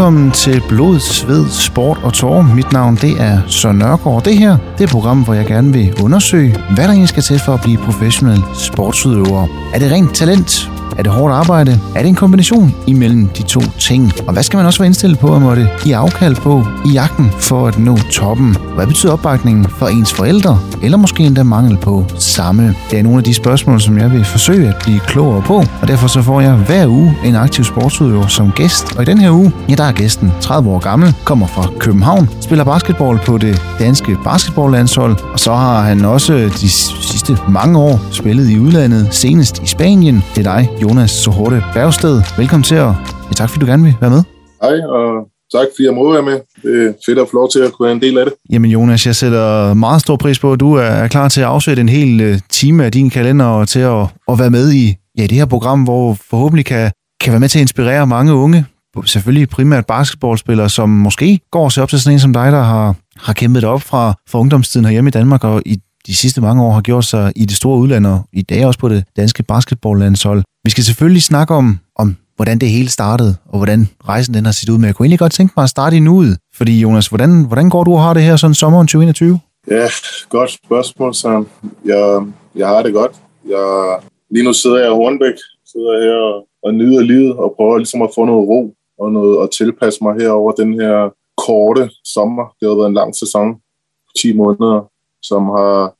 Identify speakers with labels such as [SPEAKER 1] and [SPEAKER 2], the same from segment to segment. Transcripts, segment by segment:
[SPEAKER 1] Velkommen til Blod, Sved, Sport og Tårer. Mit navn det er Søren Nørgaard. Det her det er et program, hvor jeg gerne vil undersøge, hvad der egentlig skal til for at blive professionel sportsudøver. Er det rent talent? Er det hårdt arbejde? Er det en kombination imellem de to ting? Og hvad skal man også være indstillet på at måtte give afkald på i jagten for at nå toppen? Hvad betyder opbakningen for ens forældre? Eller måske endda mangel på samme? Det er nogle af de spørgsmål, som jeg vil forsøge at blive klogere på. Og derfor så får jeg hver uge en aktiv sportsudøver som gæst. Og i den her uge, ja, der er gæsten 30 år gammel, kommer fra København, spiller basketball på det danske basketballlandshold, og så har han også de sidste mange år spillet i udlandet, senest i Spanien. Det er dig, Jonas Sohorte Bergsted. Velkommen til, og ja, tak fordi du gerne vil være med.
[SPEAKER 2] Hej, og tak fordi jeg må være med. Det er fedt at få lov til at kunne være en del af det.
[SPEAKER 1] Jamen Jonas, jeg sætter meget stor pris på, at du er klar til at afsætte en hel øh, time af din kalender og til at, at være med i ja, det her program, hvor forhåbentlig kan, kan være med til at inspirere mange unge, selvfølgelig primært basketballspillere, som måske går og ser op til sådan en som dig, der har, har kæmpet op fra, fra ungdomstiden herhjemme i Danmark og i de sidste mange år har gjort sig i det store udland og i dag også på det danske basketballlandshold. Vi skal selvfølgelig snakke om, om hvordan det hele startede, og hvordan rejsen den har set ud. Men jeg kunne egentlig godt tænke mig at starte i nuet. Fordi Jonas, hvordan, hvordan går du og har det her sådan sommeren 2021?
[SPEAKER 2] Ja, godt spørgsmål, så jeg, jeg har det godt. Jeg, lige nu sidder jeg i Hornbæk, sidder her og, og nyder livet og prøver ligesom at få noget ro og noget at tilpasse mig her over den her korte sommer. Det har været en lang sæson, 10 måneder, som har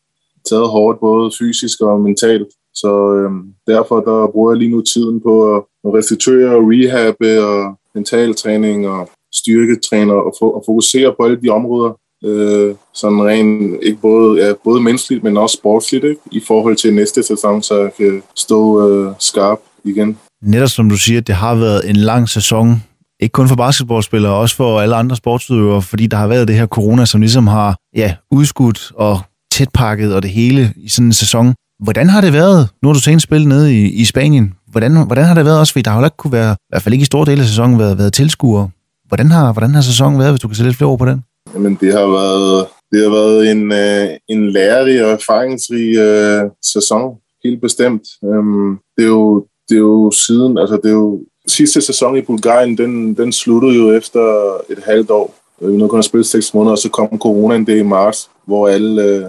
[SPEAKER 2] taget hårdt både fysisk og mentalt. Så øhm, derfor der bruger jeg lige nu tiden på at, restituere og rehabe og mentaltræning og styrketræner og, fo- og fokusere på alle de områder, øh, sådan rent, ikke både, ja, både menneskeligt, men også sportsligt, ikke? i forhold til næste sæson, så jeg kan stå øh, skarp igen.
[SPEAKER 1] Netop som du siger, det har været en lang sæson, ikke kun for basketballspillere, også for alle andre sportsudøvere, fordi der har været det her corona, som ligesom har ja, udskudt og tætpakket og det hele i sådan en sæson. Hvordan har det været, nu har du senest spillet nede i, i Spanien, hvordan, hvordan har det været også, fordi der har jo ikke kunne være, i hvert fald ikke i store dele af sæsonen, været, været tilskuere. Hvordan har, hvordan har sæsonen været, hvis du kan sætte lidt flere ord på den?
[SPEAKER 2] Jamen, det har været, det har været en, øh, en lærerig og erfaringsrig øh, sæson, helt bestemt. Øhm, det, er jo, det er jo siden, altså det er jo sidste sæson i Bulgarien, den, den sluttede jo efter et halvt år. Øh, vi nu kun at spille seks måneder, og så kom coronaen det i marts, hvor alle øh,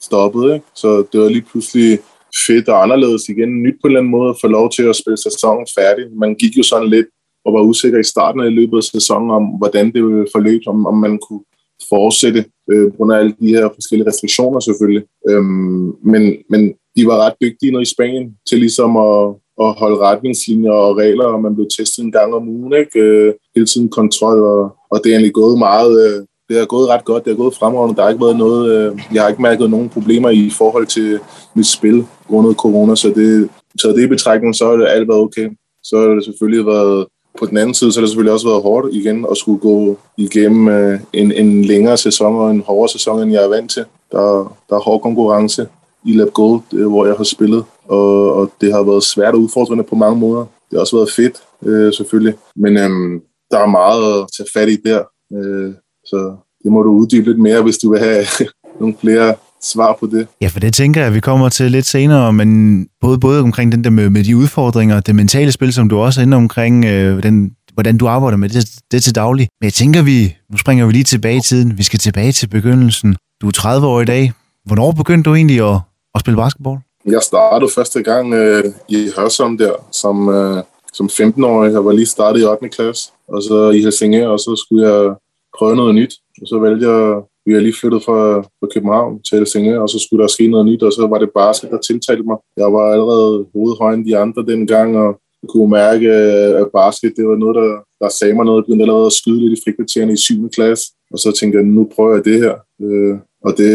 [SPEAKER 2] stoppede. Ikke? Så det var lige pludselig fedt og anderledes igen. Nyt på en eller anden måde at få lov til at spille sæsonen færdig. Man gik jo sådan lidt og var usikker i starten af løbet af sæsonen om, hvordan det ville forløbe, om, om man kunne fortsætte øh, på grund af alle de her forskellige restriktioner selvfølgelig. Øhm, men, men de var ret dygtige nede i Spanien til ligesom at, at holde retningslinjer og regler, og man blev testet en gang om ugen, ikke? Øh, hele tiden kontrol, og, og det er egentlig gået meget, øh, det har gået ret godt, det har gået fremragende, der har ikke været noget, øh, jeg har ikke mærket nogen problemer i forhold til mit spil grundet corona, så det, så det i betragtning, så har det alt været okay. Så har det selvfølgelig været, på den anden side, så har det selvfølgelig også været hårdt igen at skulle gå igennem en, en længere sæson og en hårdere sæson, end jeg er vant til. Der, der er hård konkurrence i Lab Gold, hvor jeg har spillet, og, og det har været svært og udfordrende på mange måder. Det har også været fedt, øh, selvfølgelig, men øh, der er meget at tage fat i der, øh, så det må du uddybe lidt mere, hvis du vil have nogle flere svar på det.
[SPEAKER 1] Ja, for det tænker jeg, vi kommer til lidt senere, men både, både omkring den der med, med de udfordringer, det mentale spil, som du også er inde omkring, øh, den, hvordan du arbejder med det, det til daglig. Men jeg tænker, vi, nu springer vi lige tilbage i tiden. Vi skal tilbage til begyndelsen. Du er 30 år i dag. Hvornår begyndte du egentlig at, at spille basketball?
[SPEAKER 2] Jeg startede første gang øh, i Hørsholm der, som, øh, som 15-årig. Jeg var lige startet i 8. klasse, og så i Helsingør, og så skulle jeg prøve noget nyt. Og så valgte jeg, vi er lige flyttet fra, fra København til Helsingør, og så skulle der ske noget nyt, og så var det basket, der tiltalte mig. Jeg var allerede hovedhøjere end de andre dengang, og jeg kunne mærke, øh, at basket, det var noget, der, der sagde mig noget. Jeg begyndte allerede at skyde lidt i frikvartererne i 7. klasse, og så tænkte jeg, nu prøver jeg det her. Øh, og det,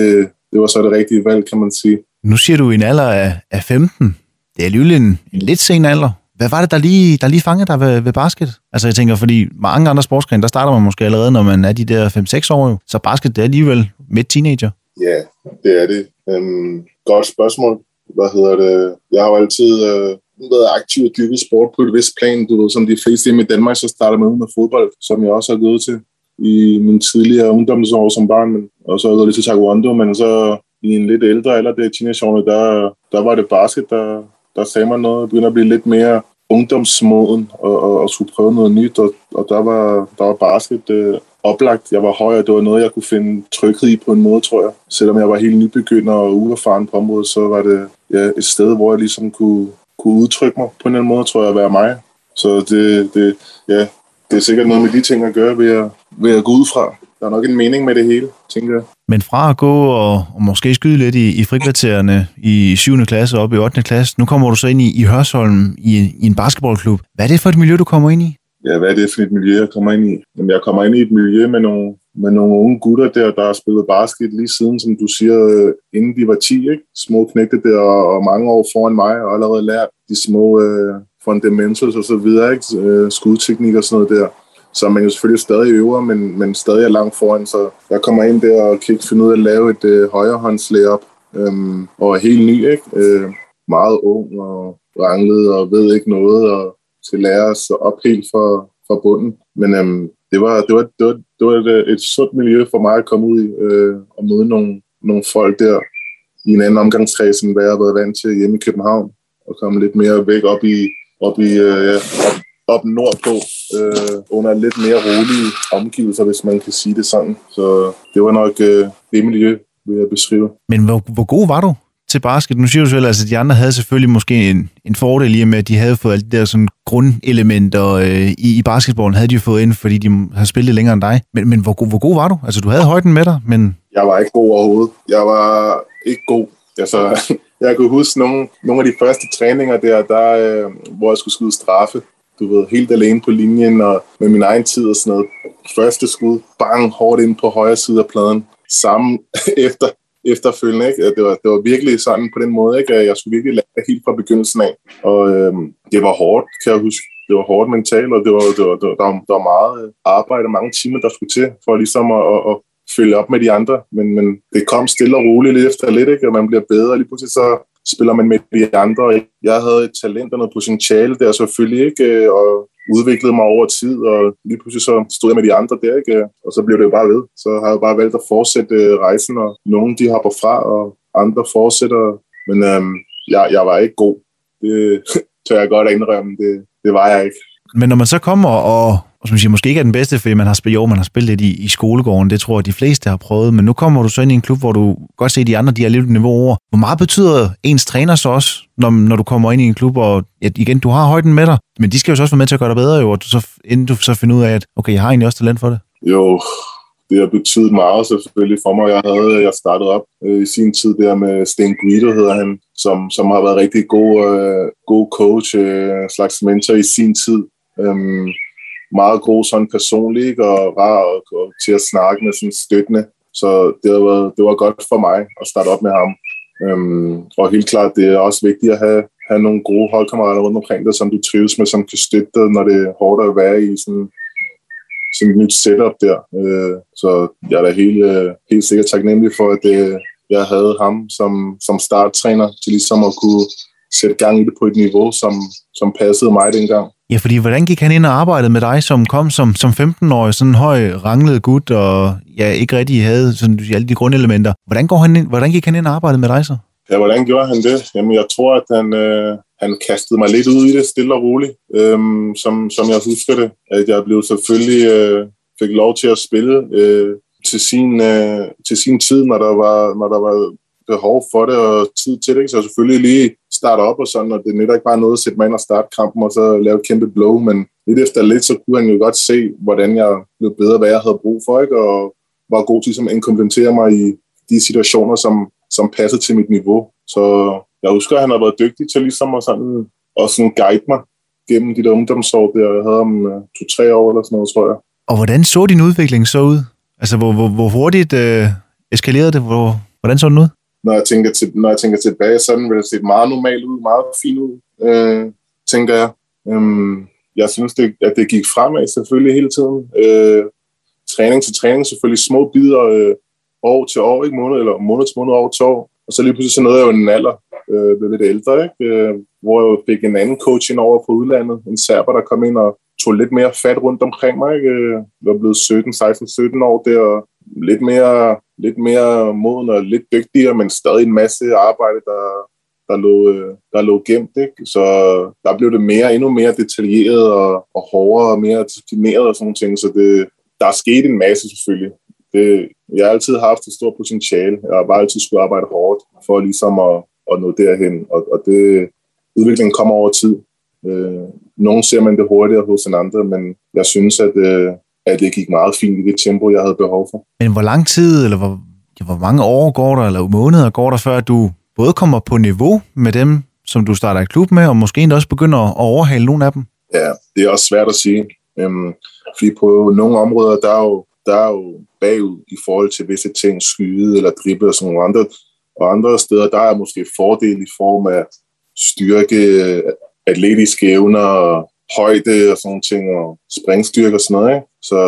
[SPEAKER 2] det var så det rigtige valg, kan man sige.
[SPEAKER 1] Nu siger du en alder af, af 15. Det er alligevel en, en lidt sen alder. Hvad var det, der lige, der lige fangede dig ved, ved basket? Altså jeg tænker, fordi mange andre sportsgrene, der starter man måske allerede, når man er de der 5-6 år. Jo. Så basket, det er alligevel midt teenager.
[SPEAKER 2] Ja, det er det. Øhm, godt spørgsmål. Hvad hedder det? Jeg har jo altid øh, været aktiv og dyrket sport på et vist plan. Du ved, som de fleste i Danmark, så starter man med fodbold, som jeg også har gået til i min tidligere ungdomsår som barn. Men, og så har jeg gået lidt til taekwondo, men så i en lidt ældre alder, det er teenageårene, der, der var det basket, der, der sagde man noget, begynder at blive lidt mere ungdomsmoden og, og, og skulle prøve noget nyt, og, og der var, der var basket øh, oplagt. Jeg var høj, og det var noget, jeg kunne finde tryghed i på en måde, tror jeg. Selvom jeg var helt nybegynder og uerfaren på området, så var det ja, et sted, hvor jeg ligesom kunne, kunne udtrykke mig på en eller anden måde, tror jeg, at være mig. Så det, det, ja, det er sikkert noget med de ting at gøre ved at, ved at gå ud fra. Der er nok en mening med det hele, tænker jeg.
[SPEAKER 1] Men fra at gå og, og måske skyde lidt i, i frikvartererne i 7. klasse og op i 8. klasse, nu kommer du så ind i, i Hørsholm i, i en basketballklub. Hvad er det for et miljø, du kommer ind i?
[SPEAKER 2] Ja, hvad er det for et miljø, jeg kommer ind i? Jamen, jeg kommer ind i et miljø med nogle, med nogle unge gutter der, der har spillet basket lige siden, som du siger, inden de var 10, ikke? Små knægte der, og, og mange år foran mig, og allerede lært de små øh, fundamentals og så videre, ikke? Øh, skudteknik og sådan noget der som man jo selvfølgelig stadig øver, men, men stadig er langt foran. Så jeg kommer ind der og kan ikke finde ud af at lave et øh, højrehåndslæg op, øhm, og er helt ny, ikke? Øh, meget ung og ranglet og ved ikke noget, og skal lære os op helt fra, fra bunden. Men øhm, det var, det var, det var, det var et, øh, et sundt miljø for mig at komme ud i øh, og møde nogle, nogle folk der i en anden omgangskreds, end hvad jeg har været vant til hjemme i København, og komme lidt mere væk op i, op i øh, ja, op, op nordpå, øh, under lidt mere rolige omgivelser, hvis man kan sige det sådan. Så det var nok øh, det miljø, vil jeg beskrive.
[SPEAKER 1] Men hvor, hvor god var du til basket? Nu siger du selv, at altså, de andre havde selvfølgelig måske en, en fordel i med, at de havde fået alle de der sådan, grundelementer øh, i, i basketballen, havde de jo fået ind, fordi de har spillet længere end dig. Men, men hvor, hvor god var du? Altså, du havde højden med dig, men...
[SPEAKER 2] Jeg var ikke god overhovedet. Jeg var ikke god. Altså, jeg kunne huske nogle, nogle af de første træninger der, der øh, hvor jeg skulle skyde straffe du ved, helt alene på linjen og med min egen tid og sådan noget. Første skud, bang, hårdt ind på højre side af pladen. Samme efter, efterfølgende, ikke? Det, var, det var virkelig sådan på den måde, ikke? Jeg skulle virkelig lære helt fra begyndelsen af. Og øhm, det var hårdt, kan jeg huske. Det var hårdt mentalt, og det var, det var, det var, der, var, der var meget arbejde og mange timer, der skulle til for ligesom at, at, at følge op med de andre. Men, men det kom stille og roligt lidt efter lidt, ikke? og man bliver bedre. Lige pludselig så spiller man med de andre. Jeg havde et talent og noget potentiale der selvfølgelig, ikke? Og udviklede mig over tid, og lige pludselig så stod jeg med de andre der, ikke? og så blev det jo bare ved. Så har jeg bare valgt at fortsætte øh, rejsen, og nogle de hopper fra, og andre fortsætter. Men øhm, jeg, jeg var ikke god. Det tør jeg godt indrømme. Det, det var jeg ikke.
[SPEAKER 1] Men når man så kommer og og som siger, måske ikke er den bedste, fordi man har spillet, jo, man har spillet lidt i, i skolegården, det tror jeg, de fleste har prøvet, men nu kommer du så ind i en klub, hvor du godt ser, at de andre, de har lidt niveau over. Hvor meget betyder ens træner så også, når, når du kommer ind i en klub, og ja, igen, du har højden med dig, men de skal jo så også være med til at gøre dig bedre, jo, og du så, inden du så finder ud af, at okay, jeg har egentlig også talent for det.
[SPEAKER 2] Jo, det har betydet meget selvfølgelig for mig. Jeg havde jeg startede op øh, i sin tid der med Sten Guido, hedder han, som, som har været rigtig god, øh, god coach, øh, slags mentor i sin tid. Øhm, meget god sådan personlig og rar og, og til at snakke med sådan støttende. Så det var, det var godt for mig at starte op med ham. Øhm, og helt klart, det er også vigtigt at have, have nogle gode holdkammerater rundt omkring dig, som du trives med, som kan støtte dig, når det er hårdt at være i sådan, sådan et nyt setup der. Øh, så jeg er da helt, øh, helt sikkert taknemmelig for, at det, jeg havde ham som, som starttræner til ligesom at kunne sætte gang i det på et niveau, som, som passede mig dengang.
[SPEAKER 1] Ja, fordi hvordan gik han ind og arbejdede med dig, som kom som, som 15-årig, sådan en høj, ranglet gut, og ja, ikke rigtig havde sådan, alle de grundelementer. Hvordan, går han ind, hvordan gik han ind og arbejdede med dig så?
[SPEAKER 2] Ja, hvordan gjorde han det? Jamen, jeg tror, at han, øh, han kastede mig lidt ud i det, stille og roligt, øhm, som, som jeg husker det. At jeg blev selvfølgelig, øh, fik lov til at spille øh, til, sin, øh, til sin tid, når der var, når der var behov for det og tid til det. Så selvfølgelig lige starte op og sådan, og det nytter ikke bare noget at sætte mig ind og starte kampen og så lave et kæmpe blow, men lidt efter lidt, så kunne han jo godt se, hvordan jeg blev bedre, hvad jeg havde brug for, ikke? og var god til at implementere mig i de situationer, som, som passede til mit niveau. Så jeg husker, at han har været dygtig til ligesom at sådan, og sådan guide mig gennem de der ungdomsår der. Jeg havde om uh, øh, to-tre år eller sådan noget, tror jeg.
[SPEAKER 1] Og hvordan så din udvikling så ud? Altså, hvor, hvor, hvor hurtigt øh, eskalerede det? Hvor, hvordan så den ud?
[SPEAKER 2] Når jeg tænker, til, når jeg tænker tilbage, sådan vil det se meget normalt ud, meget fint ud, øh, tænker jeg. Øhm, jeg synes, det, at det gik fremad selvfølgelig hele tiden. Øh, træning til træning, selvfølgelig små bidder øh, år til år, ikke måned, eller måned til måned, år til år. Og så lige pludselig så nåede jeg jo en alder, øh, blev lidt ældre, ikke? Øh, hvor jeg fik en anden coach ind over på udlandet, en serber, der kom ind og tog lidt mere fat rundt omkring mig. Ikke? Øh, jeg var blevet 17, 16, 17 år der, og lidt mere, lidt mere moden og lidt dygtigere, men stadig en masse arbejde, der, der lå, øh, der lå gemt. Ikke? Så der blev det mere, endnu mere detaljeret og, og hårdere og mere disciplineret og sådan ting. Så det, der er sket en masse selvfølgelig. Det, jeg har altid haft et stort potentiale. Jeg har bare altid skulle arbejde hårdt for ligesom at, at nå derhen. Og, og det, udviklingen kommer over tid. Øh, nogle ser man det hurtigere hos en andre, men jeg synes, at, øh, at det gik meget fint i det tempo, jeg havde behov for.
[SPEAKER 1] Men hvor lang tid, eller hvor, hvor mange år går der, eller måneder går der, før du både kommer på niveau med dem, som du starter i klub med, og måske endda også begynder at overhale nogle af dem?
[SPEAKER 2] Ja, det er også svært at sige. Øhm, fordi på nogle områder, der er, jo, der er jo bagud i forhold til visse ting, skyde eller drible og sådan nogle andre. Og andre steder, der er måske fordel i form af styrke, atletiske evner, højde og sådan ting, og springstyrke og sådan noget. Ikke? Så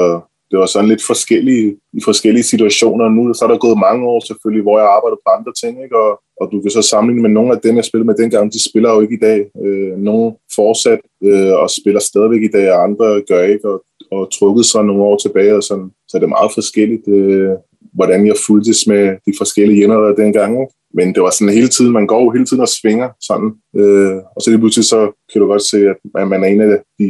[SPEAKER 2] det var sådan lidt forskellige, i forskellige situationer. Nu så er der gået mange år selvfølgelig, hvor jeg arbejder på andre ting, ikke? Og, og du kan så sammenligne med nogle af dem, jeg spillede med dengang, de spiller jo ikke i dag. Øh, nogle fortsat øh, og spiller stadigvæk i dag, og andre gør ikke, og, og trukket sig nogle år tilbage, og sådan. så det er meget forskelligt, øh, hvordan jeg fuldtes med de forskellige hjemmer dengang. Ikke? Men det var sådan hele tiden, man går hele tiden og svinger sådan. Øh, og så lige pludselig så kan du godt se, at man er en af de,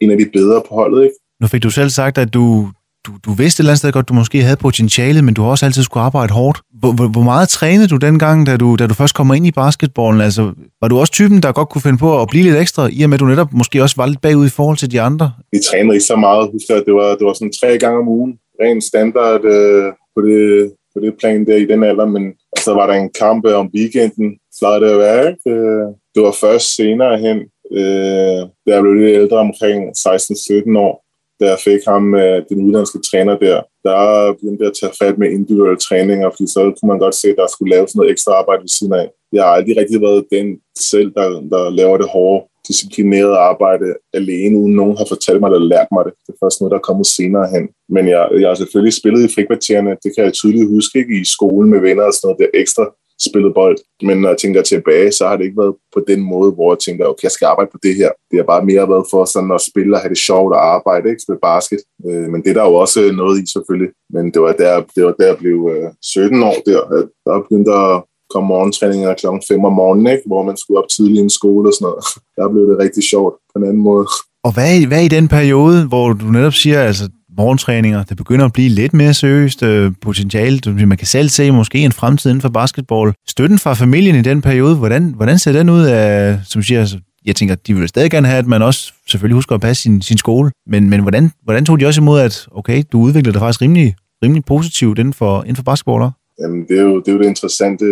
[SPEAKER 2] en af de bedre på holdet. Ikke?
[SPEAKER 1] Nu fik du selv sagt, at du, du, du vidste et eller andet sted godt, du måske havde potentiale, men du har også altid skulle arbejde hårdt. Hvor, hvor, hvor meget trænede du dengang, da du, da du først kommer ind i basketballen? Altså, var du også typen, der godt kunne finde på at blive lidt ekstra, i og med at du netop måske også var lidt bagud i forhold til de andre?
[SPEAKER 2] Vi trænede ikke så meget. Husk, at det var, det var sådan tre gange om ugen. Ren standard øh, på, det, på det plan der i den alder, men og så var der en kamp øh, om weekenden, plejede det at være. Ikke? Øh, det var først senere hen, øh, da jeg blev lidt ældre, omkring 16-17 år, da jeg fik ham, øh, den udenlandske træner der, der begyndte jeg at tage fat med individuelle træninger, fordi så kunne man godt se, at der skulle laves noget ekstra arbejde ved siden af. Jeg har aldrig rigtig været den selv, der, der laver det hårde, disciplineret arbejde alene, uden nogen har fortalt mig eller lært mig det. Det er først noget, der er kommet senere hen. Men jeg, jeg har selvfølgelig spillet i frikvartererne, det kan jeg tydeligt huske, ikke? i skolen med venner og sådan noget, det ekstra spillet bold. Men når jeg tænker tilbage, så har det ikke været på den måde, hvor jeg tænker, okay, jeg skal arbejde på det her. Det har bare mere været for sådan at spille og have det sjovt at arbejde, ikke? Spille basket. Øh, men det er der jo også noget i, selvfølgelig. Men det var der, det var der jeg blev øh, 17 år der, at der begyndte at kom morgentræningerne klokken 5 om morgenen, ikke? hvor man skulle op tidligt i en skole og sådan noget. Der blev det rigtig sjovt på en anden måde.
[SPEAKER 1] Og hvad er, hvad er i den periode, hvor du netop siger, altså morgentræninger, det begynder at blive lidt mere seriøst øh, potentiale. Man kan selv se måske en fremtid inden for basketball. Støtten fra familien i den periode, hvordan, hvordan ser den ud af, som siger, altså, jeg tænker, de vil stadig gerne have, at man også selvfølgelig husker at passe sin, sin skole. Men, men hvordan, hvordan tog de også imod, at okay, du udviklede dig faktisk rimelig, rimelig positivt inden for, inden for basketball?
[SPEAKER 2] Jamen, det er jo det, er jo det interessante,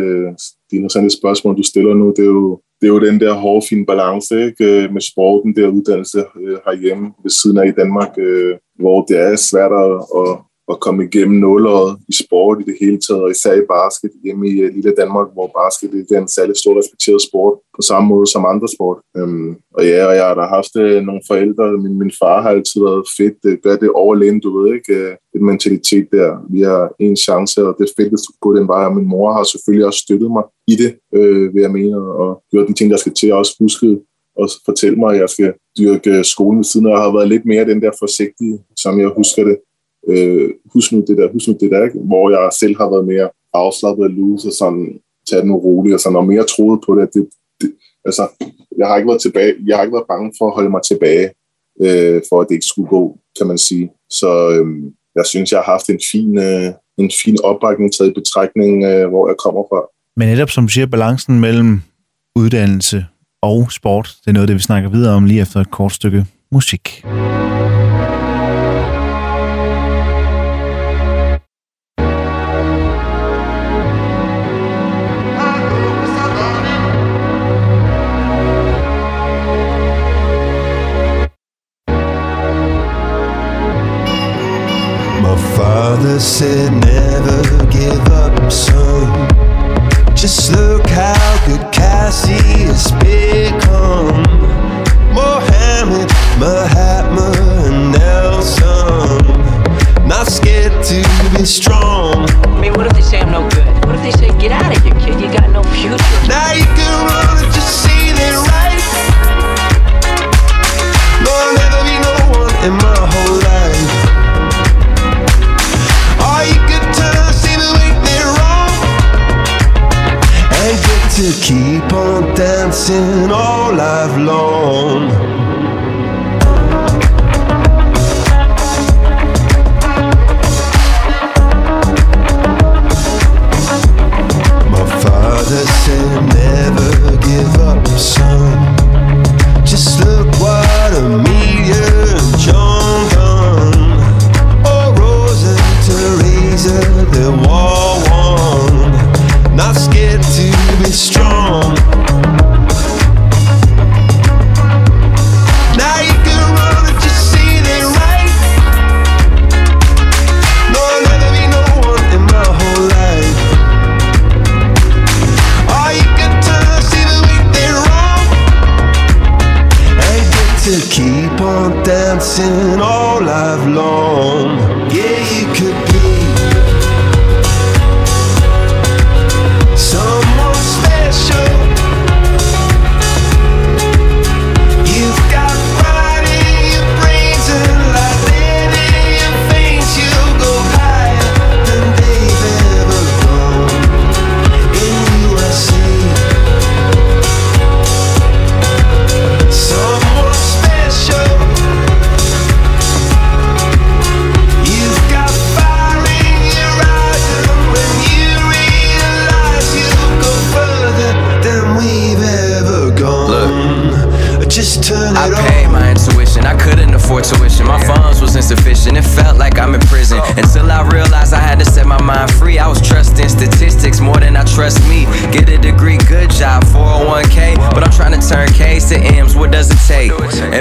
[SPEAKER 2] det interessante spørgsmål, du stiller nu. Det er jo, det er jo den der hårde, fine balance ikke? Øh, med sporten, der uddannelse øh, herhjemme ved siden af i Danmark, øh, hvor det er svært at, at, komme igennem nålåret i sport i det hele taget, og især i basket hjemme i øh, lille Danmark, hvor basket er en særlig stor respekteret sport, på samme måde som andre sport. Øhm, og ja, og jeg har da haft øh, nogle forældre, min, min far har altid været fedt, øh, uh, gør det overlægen, du ved ikke, uh, en mentalitet der, vi har en chance, og det er fedt, at du går den vej, og min mor har selvfølgelig også støttet mig i det, øh, vil jeg mene, og gjort de ting, der skal til, og også husket og fortælle mig, at jeg skal dyrke skolen ved siden, og jeg har været lidt mere den der forsigtige, som jeg husker det øh, husk nu det der, husk nu det der, ikke? hvor jeg selv har været mere afslappet og loose og sådan, tage den roligt og sådan, og mere troet på det, det, det altså, jeg har ikke været tilbage, jeg har ikke været bange for at holde mig tilbage, øh, for at det ikke skulle gå, kan man sige. Så øh, jeg synes, jeg har haft en fin, øh, en fin opbakning taget i betragtning, øh, hvor jeg kommer fra.
[SPEAKER 1] Men netop som du siger, balancen mellem uddannelse og sport, det er noget, det vi snakker videre om lige efter et kort stykke musik.
[SPEAKER 3] Musik. sitting to keep on dancing all life long.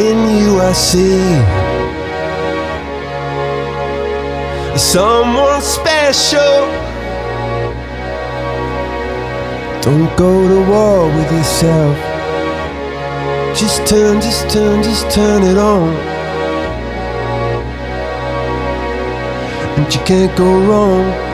[SPEAKER 3] In USC, someone special. Don't go to war with yourself. Just turn, just turn, just turn it on. And you can't go wrong.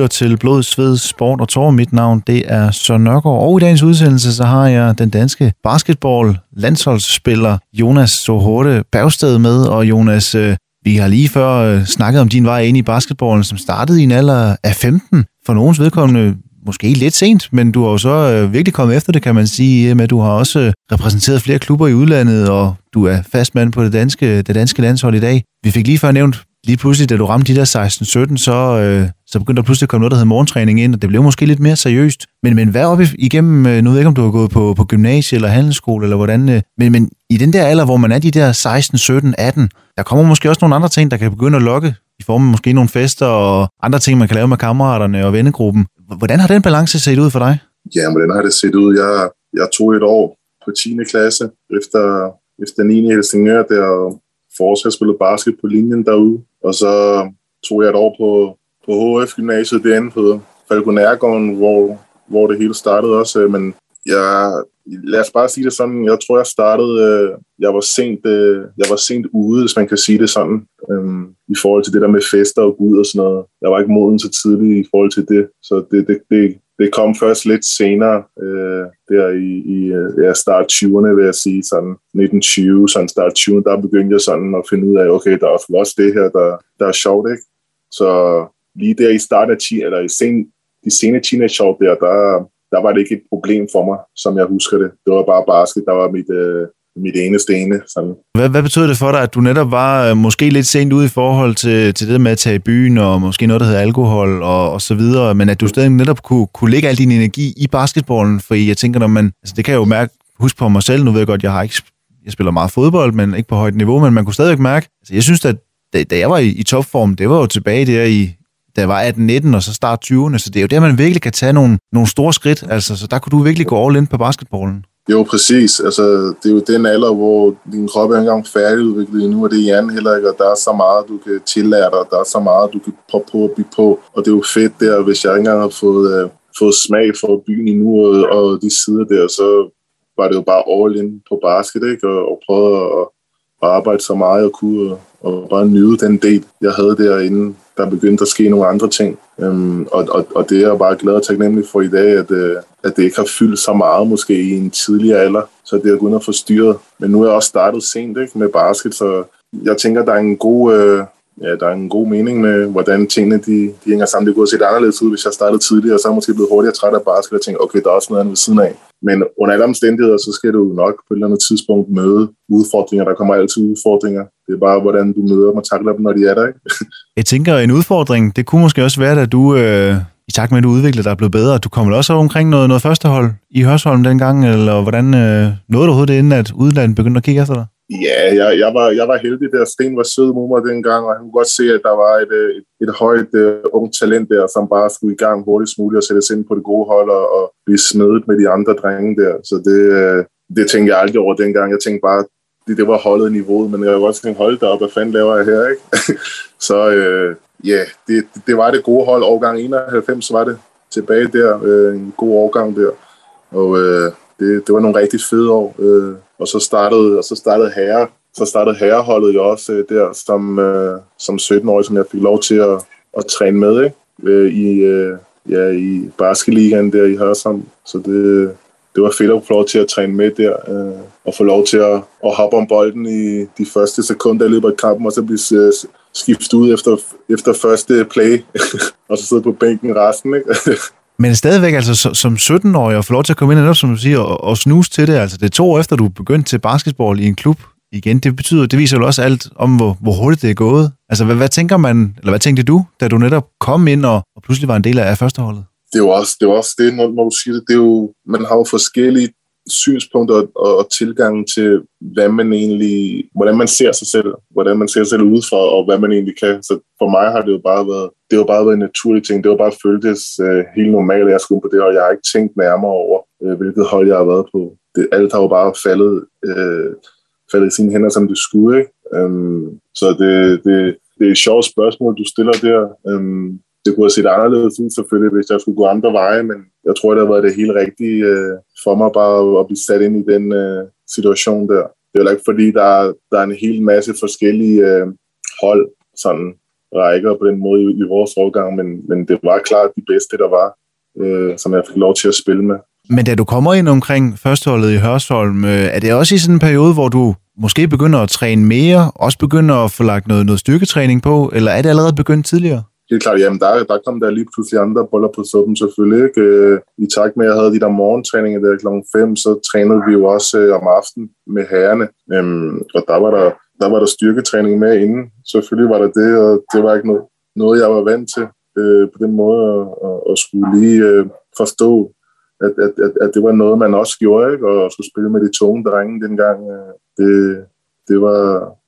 [SPEAKER 1] Lytter til Blod, Sved, Sport og Tårer. Mit navn det er Søren Nørgaard, og i dagens udsendelse så har jeg den danske basketball-landsholdsspiller Jonas Sohorte Bergsted med. Og Jonas, øh, vi har lige før øh, snakket om din vej ind i basketballen, som startede i en alder af 15. For nogens vedkommende måske lidt sent, men du har jo så øh, virkelig kommet efter det, kan man sige, med at du har også repræsenteret flere klubber i udlandet, og du er fast mand på det danske, det danske landshold i dag. Vi fik lige før nævnt, lige pludselig, da du ramte de der 16-17, så, øh, så begyndte der pludselig at komme noget, der hed morgentræning ind, og det blev måske lidt mere seriøst. Men, men hvad op igennem, øh, nu ved jeg ikke, om du har gået på, på gymnasie eller handelsskole, eller hvordan, øh, men, men i den der alder, hvor man er de der 16, 17, 18, der kommer måske også nogle andre ting, der kan begynde at lokke, i form af måske nogle fester og andre ting, man kan lave med kammeraterne og vennegruppen. Hvordan har den balance set ud for dig?
[SPEAKER 2] Ja, men den har det set ud. Jeg, jeg tog et år på 10. klasse efter, efter 9. Helsingør, der fortsat spillede basket på linjen derude. Og så tog jeg et år på, på HF Gymnasiet derinde på Falconærgården, hvor, hvor det hele startede også. Øh, men jeg, lad os bare sige det sådan, jeg tror, jeg startede, øh, jeg var sent, øh, jeg var sent ude, hvis man kan sige det sådan, øhm, i forhold til det der med fester og gud og sådan noget. Jeg var ikke moden så tidligt i forhold til det, så det, det, det, det kom først lidt senere, øh, der i, i ja, start 20'erne, vil jeg sige, sådan 1920, sådan start 20'erne, der begyndte jeg sådan at finde ud af, okay, der er også det her, der, der er sjovt, ikke? Så lige der i starten af 10, eller i sen, de sene teenage-år der, der, der var det ikke et problem for mig, som jeg husker det. Det var bare basket, der var mit, øh, mit eneste ene. Sådan.
[SPEAKER 1] Hvad, hvad betød det for dig, at du netop var øh, måske lidt sent ude i forhold til, til det med at tage i byen, og måske noget, der hedder alkohol og, og så videre, men at du stadig netop kunne, kunne lægge al din energi i basketballen, for jeg tænker, når man, altså det kan jeg jo mærke, husk på mig selv, nu ved jeg godt, jeg har ikke, jeg spiller meget fodbold, men ikke på højt niveau, men man kunne stadigvæk mærke, altså jeg synes, at da, da jeg var i, i topform, det var jo tilbage der i, da jeg var 18-19 og så start 20'erne, så det er jo der, man virkelig kan tage nogle, nogle store skridt, altså, så der kunne du virkelig gå all in på basketballen.
[SPEAKER 2] Jo, præcis. Altså, det er jo den alder, hvor din krop er engang færdigudviklet endnu, og det er hjernen heller ikke, og der er så meget, du kan tillære dig, der er så meget, du kan prøve på at bygge på, og det er jo fedt der, hvis jeg ikke engang har fået, uh, fået smag for byen endnu, og, og de sider der, så var det jo bare all in på basket, ikke? Og, og prøve at, at arbejde så meget jeg kunne, og, og bare nyde den del, jeg havde derinde, der begyndte at ske nogle andre ting. Øhm, og, og, og det er jeg bare glad og taknemmelig for i dag, at, øh, at det ikke har fyldt så meget måske i en tidligere alder, så det er kun at forstyrret. Men nu er jeg også startet sent ikke, med basket, så jeg tænker, der er en god, Øh, ja, der er en god mening med, hvordan tingene de, de hænger sammen. Det kunne have set anderledes ud, hvis jeg startede tidligere, og så er jeg måske blevet hurtigere træt af basket og tænke, okay, der er også noget andet ved siden af. Men under alle omstændigheder, så skal du nok på et eller andet tidspunkt møde udfordringer. Der kommer altid udfordringer. Det er bare, hvordan du møder dem og takler dem, når de er der. Ikke?
[SPEAKER 1] Jeg tænker, en udfordring, det kunne måske også være, at du, øh, i takt med, at du udvikler dig, er blevet bedre. Du kommer også omkring noget, noget førstehold i Hørsholm dengang, eller hvordan øh, nåede du overhovedet det, inden at udlandet begyndte at kigge efter dig?
[SPEAKER 2] Ja, jeg, jeg, var, jeg var heldig der. Sten var sød mod mig dengang, og han kunne godt se, at der var et, øh, et, et højt øh, uh, ung talent der, som bare skulle i gang hurtigst muligt og sættes ind på det gode hold og, og blive smedet med de andre drenge der. Så det, uh, det tænkte jeg aldrig over dengang. Jeg tænkte bare, det, det var holdet niveauet, men jeg var også tænkt, hold da op, hvad fanden laver jeg her, ikke? så uh, ja, yeah, det, det var det gode hold. Årgang 91 var det tilbage der. Uh, en god årgang der. Og uh, det, det var nogle rigtig fede år. Uh, og så startede, og så startede herre, så startede herreholdet jo også øh, der som, øh, som 17-årig, som jeg fik lov til at, at træne med ikke? Øh, i, øh, ja, i basketligaen der i Hørsholm. Så det, det var fedt at få lov til at træne med der, øh, og få lov til at, at hoppe om bolden i de første sekunder i løbet af kampen, og så blive øh, skiftet ud efter, efter første play, og så sidde på bænken resten. Ikke?
[SPEAKER 1] Men stadigvæk, altså som 17-årig, at få lov til at komme ind, og, som du siger, og, og snuse til det, altså det er to år efter, du er begyndt til basketball i en klub igen, det betyder, det viser jo også alt om, hvor, hvor hurtigt det er gået. Altså, hvad, hvad tænker man, eller hvad tænkte du, da du netop kom ind og, og pludselig var en del af førsteholdet?
[SPEAKER 2] det er jo også det, er også det når, når du siger det, det er jo, man har jo forskellige synspunkter og, og, og til, hvad man egentlig, hvordan man ser sig selv, hvordan man ser sig selv udefra, og hvad man egentlig kan. Så for mig har det jo bare været, det har bare været en naturlig ting. Det var bare føltes øh, helt normalt, at jeg skulle på det, og jeg har ikke tænkt nærmere over, øh, hvilket hold jeg har været på. Det, alt har jo bare faldet, øh, faldet i sine hænder, som det skulle. Ikke? Um, så det, det, det er et sjovt spørgsmål, du stiller der. Um, det kunne have set anderledes ud selvfølgelig, hvis jeg skulle gå andre veje, men jeg tror, det har været det helt rigtige øh, for mig bare at blive sat ind i den øh, situation der. Det er jo ikke fordi, der er, der er en hel masse forskellige øh, hold, sådan rækker på den måde i, i vores årgang, men, men det var klart de bedste, der var, øh, som jeg fik lov til at spille med.
[SPEAKER 1] Men da du kommer ind omkring førsteholdet i Hørsholm, øh, er det også i sådan en periode, hvor du måske begynder at træne mere, også begynder at få lagt noget, noget styrketræning på, eller er det allerede begyndt tidligere?
[SPEAKER 2] Helt klart, jamen der, der kom der lige pludselig andre boller på suppen selvfølgelig. Ikke? Øh, I takt med, at jeg havde de der morgentræninger der kl. 5, så trænede vi jo også øh, om aftenen med herrene. Øhm, og der var der, der var der styrketræning med inden. Selvfølgelig var der det, og det var ikke noget, noget jeg var vant til øh, på den måde at, at, at skulle lige øh, forstå, at, at, at, at det var noget, man også gjorde, ikke? og skulle spille med de tunge drenge dengang. Øh, det, det, var,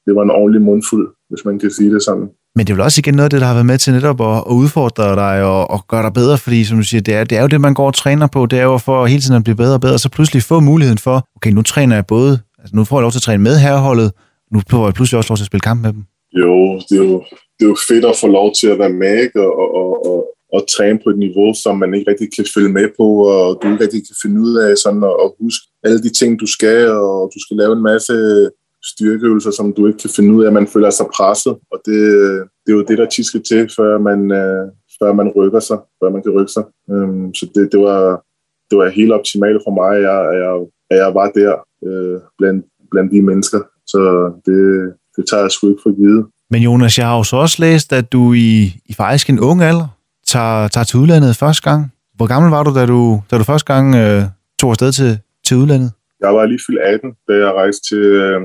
[SPEAKER 2] det var en ordentlig mundfuld, hvis man kan sige det sådan.
[SPEAKER 1] Men det er vel også igen noget af det, der har været med til netop at, at udfordre dig og, og gøre dig bedre, fordi som du siger, det er, det er jo det, man går og træner på, det er jo for hele tiden at blive bedre og bedre, og så pludselig få muligheden for, okay, nu træner jeg både, altså nu får jeg lov til at træne med herreholdet, nu får jeg pludselig også lov til at spille kamp med dem.
[SPEAKER 2] Jo, det er jo, det er jo fedt at få lov til at være med ikke? og, og, og, og, træne på et niveau, som man ikke rigtig kan følge med på, og du ikke rigtig kan finde ud af sådan at, at huske alle de ting, du skal, og du skal lave en masse styrkeøvelser, som du ikke kan finde ud af, man føler sig presset, og det, det er jo det, der tit skal til, før man, øh, før man rykker sig, før man kan rykke sig. Øhm, så det, det, var, det var helt optimalt for mig, at jeg, at jeg, at jeg var der øh, blandt, blandt de mennesker. Så det, det tager jeg sgu ikke for givet.
[SPEAKER 1] Men Jonas, jeg har jo så også læst, at du i, i faktisk en ung alder tager, tager til udlandet første gang. Hvor gammel var du, da du, da du første gang øh, tog afsted til, til udlandet?
[SPEAKER 2] Jeg var lige fyldt 18, da jeg rejste til øh,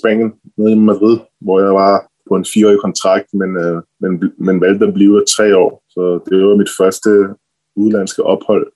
[SPEAKER 2] Spanien, nede i Madrid, hvor jeg var på en fireårig kontrakt, men, øh, men, men valgte at blive tre år. Så det var mit første udlandske ophold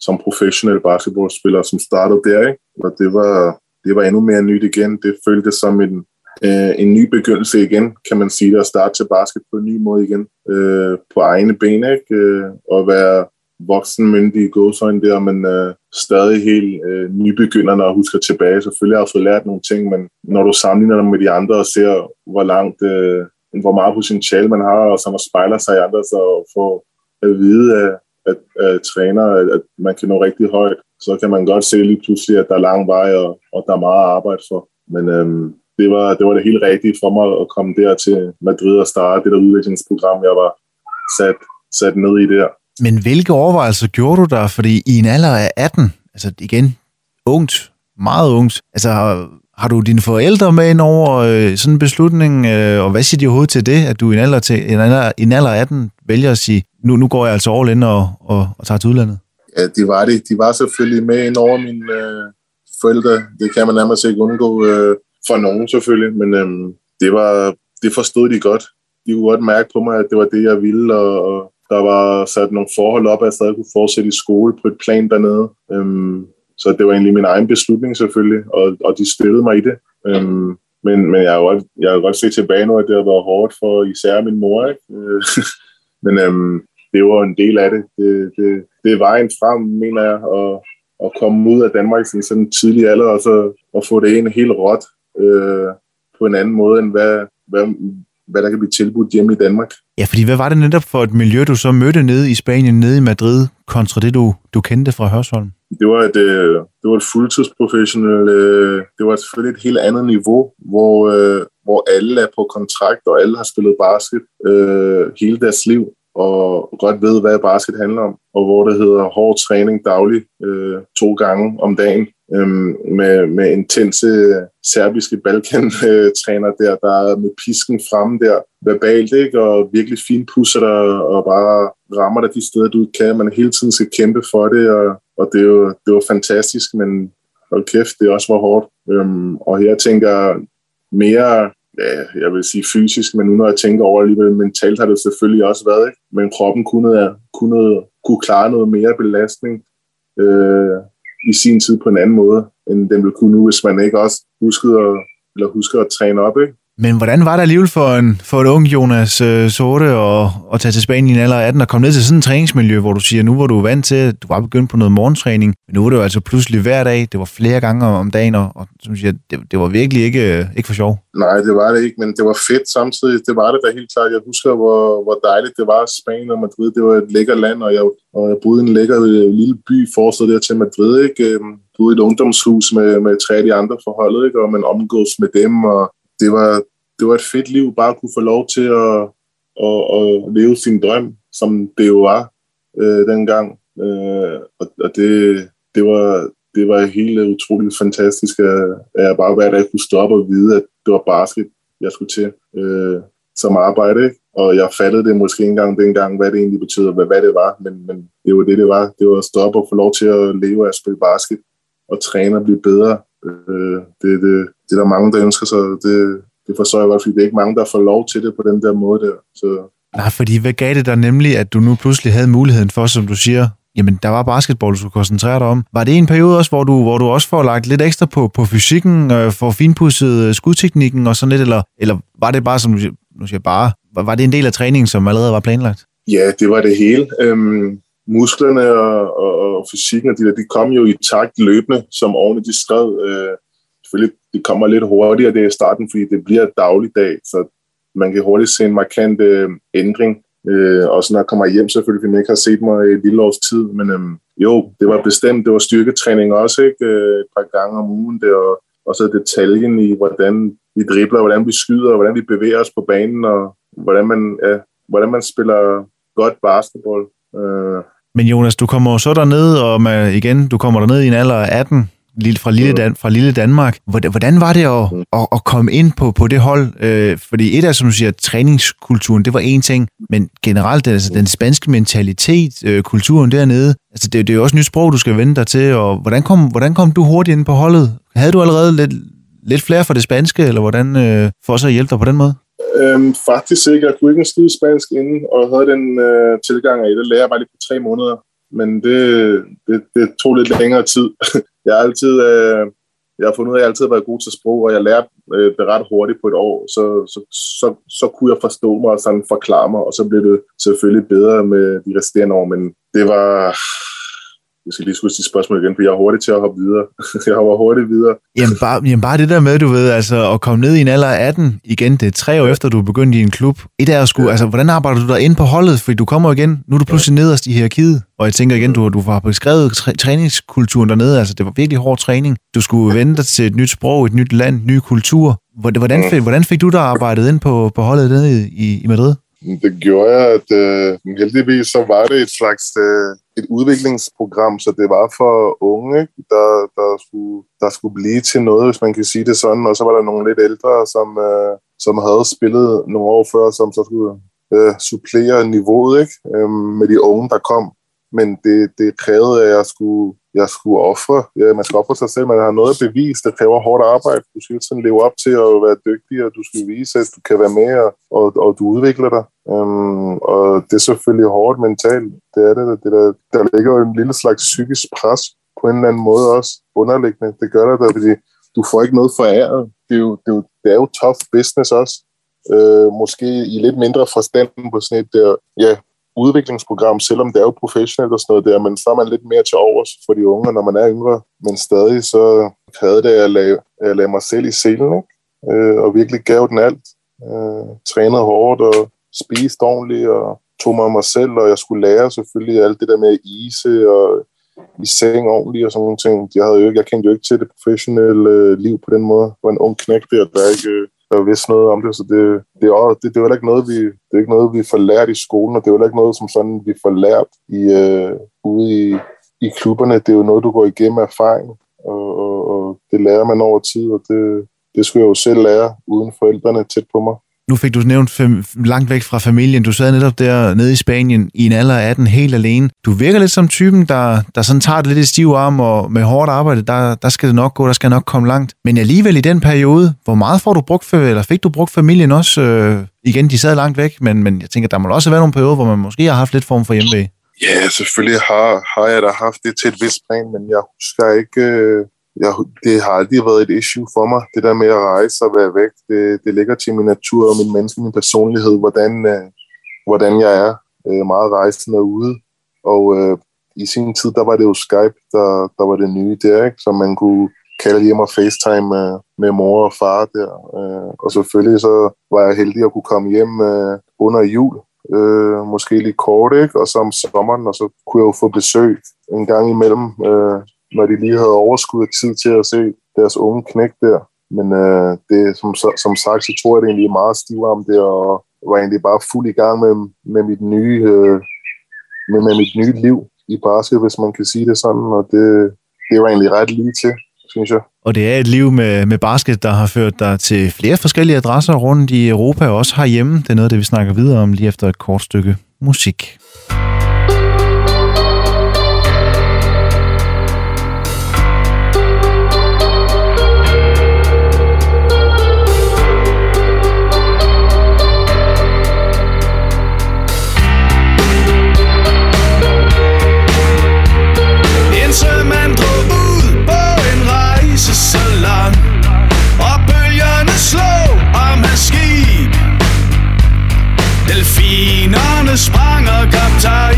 [SPEAKER 2] som professionel basketballspiller, som startede der. Ikke? Og det var, det var endnu mere nyt igen. Det føltes som en, øh, en ny begyndelse igen, kan man sige det, at starte til basket på en ny måde igen. Øh, på egne ben, ikke? Øh, og være voksenmyndige gåsøjne der, men øh, stadig helt øh, nybegynder, når jeg husker tilbage. Selvfølgelig har jeg fået lært nogle ting, men når du sammenligner dem med de andre og ser, hvor langt, øh, hvor meget potentiale man har, og så man spejler sig i andre, så får at vide af, at, at træner, at, at man kan nå rigtig højt, så kan man godt se lige pludselig, at der er lang vej, og, og der er meget at arbejde for. Men øhm, det, var, det var det helt rigtige for mig at komme der til Madrid og starte det der udviklingsprogram, jeg var sat, sat ned i der.
[SPEAKER 1] Men hvilke overvejelser gjorde du der? Fordi i en alder af 18, altså igen, ungt, meget ungt, altså har, har du dine forældre med ind over øh, sådan en beslutning, øh, og hvad siger de overhovedet til det, at du i en alder, til, en alder, i en alder af 18 vælger at sige, nu, nu går jeg altså all in og, og, og tager til udlandet?
[SPEAKER 2] Ja, de var det. De var selvfølgelig med ind over mine øh, forældre. Det kan man nærmest ikke undgå øh, for nogen selvfølgelig, men øh, det, var, det forstod de godt. De kunne godt mærke på mig, at det var det, jeg ville, og, og der var sat nogle forhold op, at jeg stadig kunne fortsætte i skole på et plan dernede. Øhm, så det var egentlig min egen beslutning selvfølgelig, og, og de støttede mig i det. Øhm, men, men jeg har godt, jeg har godt set tilbage nu, at det har været hårdt for især min mor. Ikke? Øh, men øhm, det var en del af det. Det, det, det er vejen frem, mener jeg, at, at komme ud af Danmark i sådan en tidlig alder, og så at få det ind helt råt øh, på en anden måde, end hvad, hvad, hvad der kan blive tilbudt hjemme i Danmark.
[SPEAKER 1] Ja, fordi hvad var det netop for et miljø, du så mødte nede i Spanien, nede i Madrid, kontra det, du, du kendte fra Hørsholm?
[SPEAKER 2] Det var et, øh, det var et fuldtidsprofessionelt, øh, det var selvfølgelig et helt andet niveau, hvor, øh, hvor alle er på kontrakt, og alle har spillet basket øh, hele deres liv, og godt ved, hvad basket handler om, og hvor det hedder hård træning daglig, øh, to gange om dagen, øh, med, med intense serbiske Balkan-træner der, der er med pisken fremme der, verbalt, ikke? og virkelig fint pusser dig, og bare rammer dig de steder, du kan. Man hele tiden skal kæmpe for det, og, og det, er jo, det var fantastisk, men hold kæft, det også var hårdt. Øhm, og her tænker mere, ja, jeg vil sige fysisk, men nu når jeg tænker over alligevel mentalt, har det selvfølgelig også været, ikke? men kroppen kunne, kunne, kunne klare noget mere belastning øh, i sin tid på en anden måde, end den ville kunne nu, hvis man ikke også huskede at, eller husker at træne op. Ikke?
[SPEAKER 1] Men hvordan var det alligevel for en, for en ung Jonas øh, Sorte at, at tage til Spanien i en alder af 18 og komme ned til sådan et træningsmiljø, hvor du siger, nu var du vant til, at du var begyndt på noget morgentræning, men nu var det jo altså pludselig hver dag, det var flere gange om dagen, og, og som siger, det, det var virkelig ikke, øh, ikke for sjov.
[SPEAKER 2] Nej, det var det ikke, men det var fedt samtidig. Det var det da helt klart. Jeg husker, hvor, hvor dejligt det var. Spanien og Madrid, det var et lækker land, og jeg, og jeg boede i en lækker øh, lille by forstået der til Madrid. Ikke? Øhm, boede i et ungdomshus med, med tre af de andre forholdet, ikke? og man omgås med dem, og det var, det var et fedt liv, bare at kunne få lov til at, at, at leve sin drøm, som det jo var øh, dengang. Øh, og og det, det, var, det var helt utroligt fantastisk, at jeg bare hver dag kunne stoppe og vide, at det var basket, jeg skulle til øh, som arbejde. Ikke? Og jeg fattede det måske ikke engang dengang, hvad det egentlig betød, hvad, hvad det var, men, men det var det, det var. Det var at stoppe og få lov til at leve af at spille basket og træne og blive bedre. Øh, det, det, det er der mange, der ønsker sig. Det, det forstår jeg godt, fordi det er ikke mange, der får lov til det på den der måde der. Så
[SPEAKER 1] Nej, fordi hvad gav det dig nemlig, at du nu pludselig havde muligheden for, som du siger, jamen der var basketball, du skulle koncentrere dig om. Var det en periode også, hvor du, hvor du også får lagt lidt ekstra på, på fysikken, øh, for finpudset skudteknikken og sådan lidt, eller, eller var det bare, som du siger, nu siger bare, var, var det en del af træningen, som allerede var planlagt?
[SPEAKER 2] ja, det var det hele. Øhm, musklerne og, og, og fysikken, og de, der, de kom jo i takt løbende, som årene de skrev. Øh, selvfølgelig, det kommer lidt hurtigere det i starten, fordi det bliver dagligdag, så man kan hurtigt se en markant øh, ændring. Øh, også når jeg kommer hjem selvfølgelig, fordi man ikke har set mig i et lille års tid. Men øh, jo, det var bestemt, det var styrketræning også, ikke? Øh, et par gange om ugen. Det, og, og så detaljen i, hvordan vi dribler, hvordan vi skyder, hvordan vi bevæger os på banen, og hvordan man, ja, hvordan man spiller godt basketball. Øh,
[SPEAKER 1] men Jonas, du kommer jo så derned, og med, igen, du kommer derned i en alder af 18, lille- fra lille, Dan, fra lille Danmark. Hvordan, hvordan var det at, at, at komme ind på, på det hold? Øh, fordi et af, som du siger, træningskulturen, det var en ting, men generelt altså, den spanske mentalitet, øh, kulturen dernede, altså det, det er jo også et nyt sprog, du skal vende dig til, og hvordan kom, hvordan kom du hurtigt ind på holdet? Havde du allerede lidt, lidt flere for det spanske, eller hvordan øh, for så at hjælpe dig på den måde?
[SPEAKER 2] Øhm, faktisk ikke. Jeg kunne ikke en skide spansk inden, og havde den øh, tilgang af det. lærer jeg bare lige på tre måneder. Men det, det, det tog lidt længere tid. jeg har altid... Øh, jeg har fundet ud af, at jeg altid har været god til sprog, og jeg lærte øh, det ret hurtigt på et år. Så, så, så, så kunne jeg forstå mig og sådan forklare mig, og så blev det selvfølgelig bedre med de resterende år. Men det var... Jeg skal lige skulle sige spørgsmål igen, for jeg er hurtig til at hoppe videre. jeg var hurtigt videre.
[SPEAKER 1] Jamen bare, jamen bare det der med, du ved, altså at komme ned i en alder af 18 igen, det er tre år efter, du er begyndt i en klub. Et er at skulle, altså hvordan arbejder du der ind på holdet? Fordi du kommer igen, nu er du pludselig nederst i hierarkiet. Og jeg tænker igen, du, du har beskrevet træ, træningskulturen dernede, altså det var virkelig hård træning. Du skulle vende dig til et nyt sprog, et nyt land, ny kultur. Hvordan, hvordan, fik, hvordan fik du der arbejdet ind på, på holdet nede i, i Madrid?
[SPEAKER 2] Det gjorde jeg, at øh, heldigvis så var det et slags øh, et udviklingsprogram, så det var for unge. Der, der, skulle, der skulle blive til noget, hvis man kan sige det sådan. Og så var der nogle lidt ældre, som, øh, som havde spillet nogle år før, som så skulle øh, supplere niveauet ikke? Øh, med de unge, der kom. Men det, det krævede, at jeg skulle, jeg skulle ofre. Ja, man skal ofre sig selv, man har noget at bevise. der kræver hårdt arbejde. Du skal sådan leve op til at være dygtig, og du skal vise, at du kan være med, og, og, og du udvikler dig. Øhm, og det er selvfølgelig hårdt mentalt. Det er det. det der, der ligger jo en lille slags psykisk pres på en eller anden måde også underliggende. Det gør der, der fordi du får ikke noget foræret. Det er jo, det er jo, det er jo tough business også. Øh, måske i lidt mindre forstand på sådan et der, ja, udviklingsprogram, selvom det er jo professionelt og sådan noget der, men så er man lidt mere til overs for de unge, når man er yngre. Men stadig så havde det, at lade, at lade mig selv i selen, ikke? Øh, og virkelig gav den alt. Øh, trænede hårdt og spiste ordentligt og tog mig af mig selv, og jeg skulle lære selvfølgelig alt det der med at ise og i seng ordentligt og sådan nogle ting. Jeg, havde jo ikke, jeg kendte jo ikke til det professionelle øh, liv på den måde. Jeg var en ung knæk der, der ikke øh, der vidste noget om det, så det, det, er, også, det, det er heller ikke noget, vi, det er ikke noget, vi får lært i skolen, og det er heller ikke noget, som sådan, vi får lært i, øh, ude i, i klubberne. Det er jo noget, du går igennem erfaring, og, og, og det lærer man over tid, og det, det skulle jeg jo selv lære, uden forældrene tæt på mig.
[SPEAKER 1] Nu fik du nævnt fem, langt væk fra familien. Du sad netop der nede i Spanien i en alder af 18 helt alene. Du virker lidt som typen, der, der sådan tager det lidt i stiv arm, og med hårdt arbejde, der, der skal det nok gå, der skal nok komme langt. Men alligevel i den periode, hvor meget får du brugt, for, eller fik du brugt familien også? Øh, igen, de sad langt væk, men, men jeg tænker, der må også være nogle perioder, hvor man måske har haft lidt form for hjemmevæg.
[SPEAKER 2] Ja, selvfølgelig har, har jeg da haft det til et vist plan, men jeg husker ikke... Øh, jeg, det har aldrig været et issue for mig, det der med at rejse og være væk. Det, det ligger til min natur og min menneske, min personlighed, hvordan, øh, hvordan jeg er. Øh, meget rejsende ude. Og øh, i sin tid, der var det jo Skype, der, der var det nye der, ikke? så man kunne kalde hjem og FaceTime med, med mor og far der. Øh, og selvfølgelig så var jeg heldig at kunne komme hjem øh, under jul, øh, måske lige kort, ikke? og så om sommeren, og så kunne jeg jo få besøg en gang imellem, øh, når de lige havde overskud af tid til at se deres unge knæk der. Men øh, det, som, som sagt, så tror jeg, det egentlig er meget stivarmt der, og var egentlig bare fuld i gang med, med mit nye øh, med, med mit nye liv i basket, hvis man kan sige det sådan, og det, det var egentlig ret lige til, synes jeg.
[SPEAKER 1] Og det er et liv med, med basket, der har ført dig til flere forskellige adresser rundt i Europa, og også herhjemme. Det er noget, det vi snakker videre om lige efter et kort stykke musik.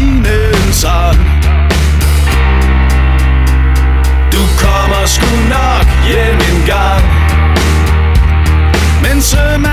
[SPEAKER 4] marinens sang Du kommer sgu nok hjem en gang. Men
[SPEAKER 1] sømand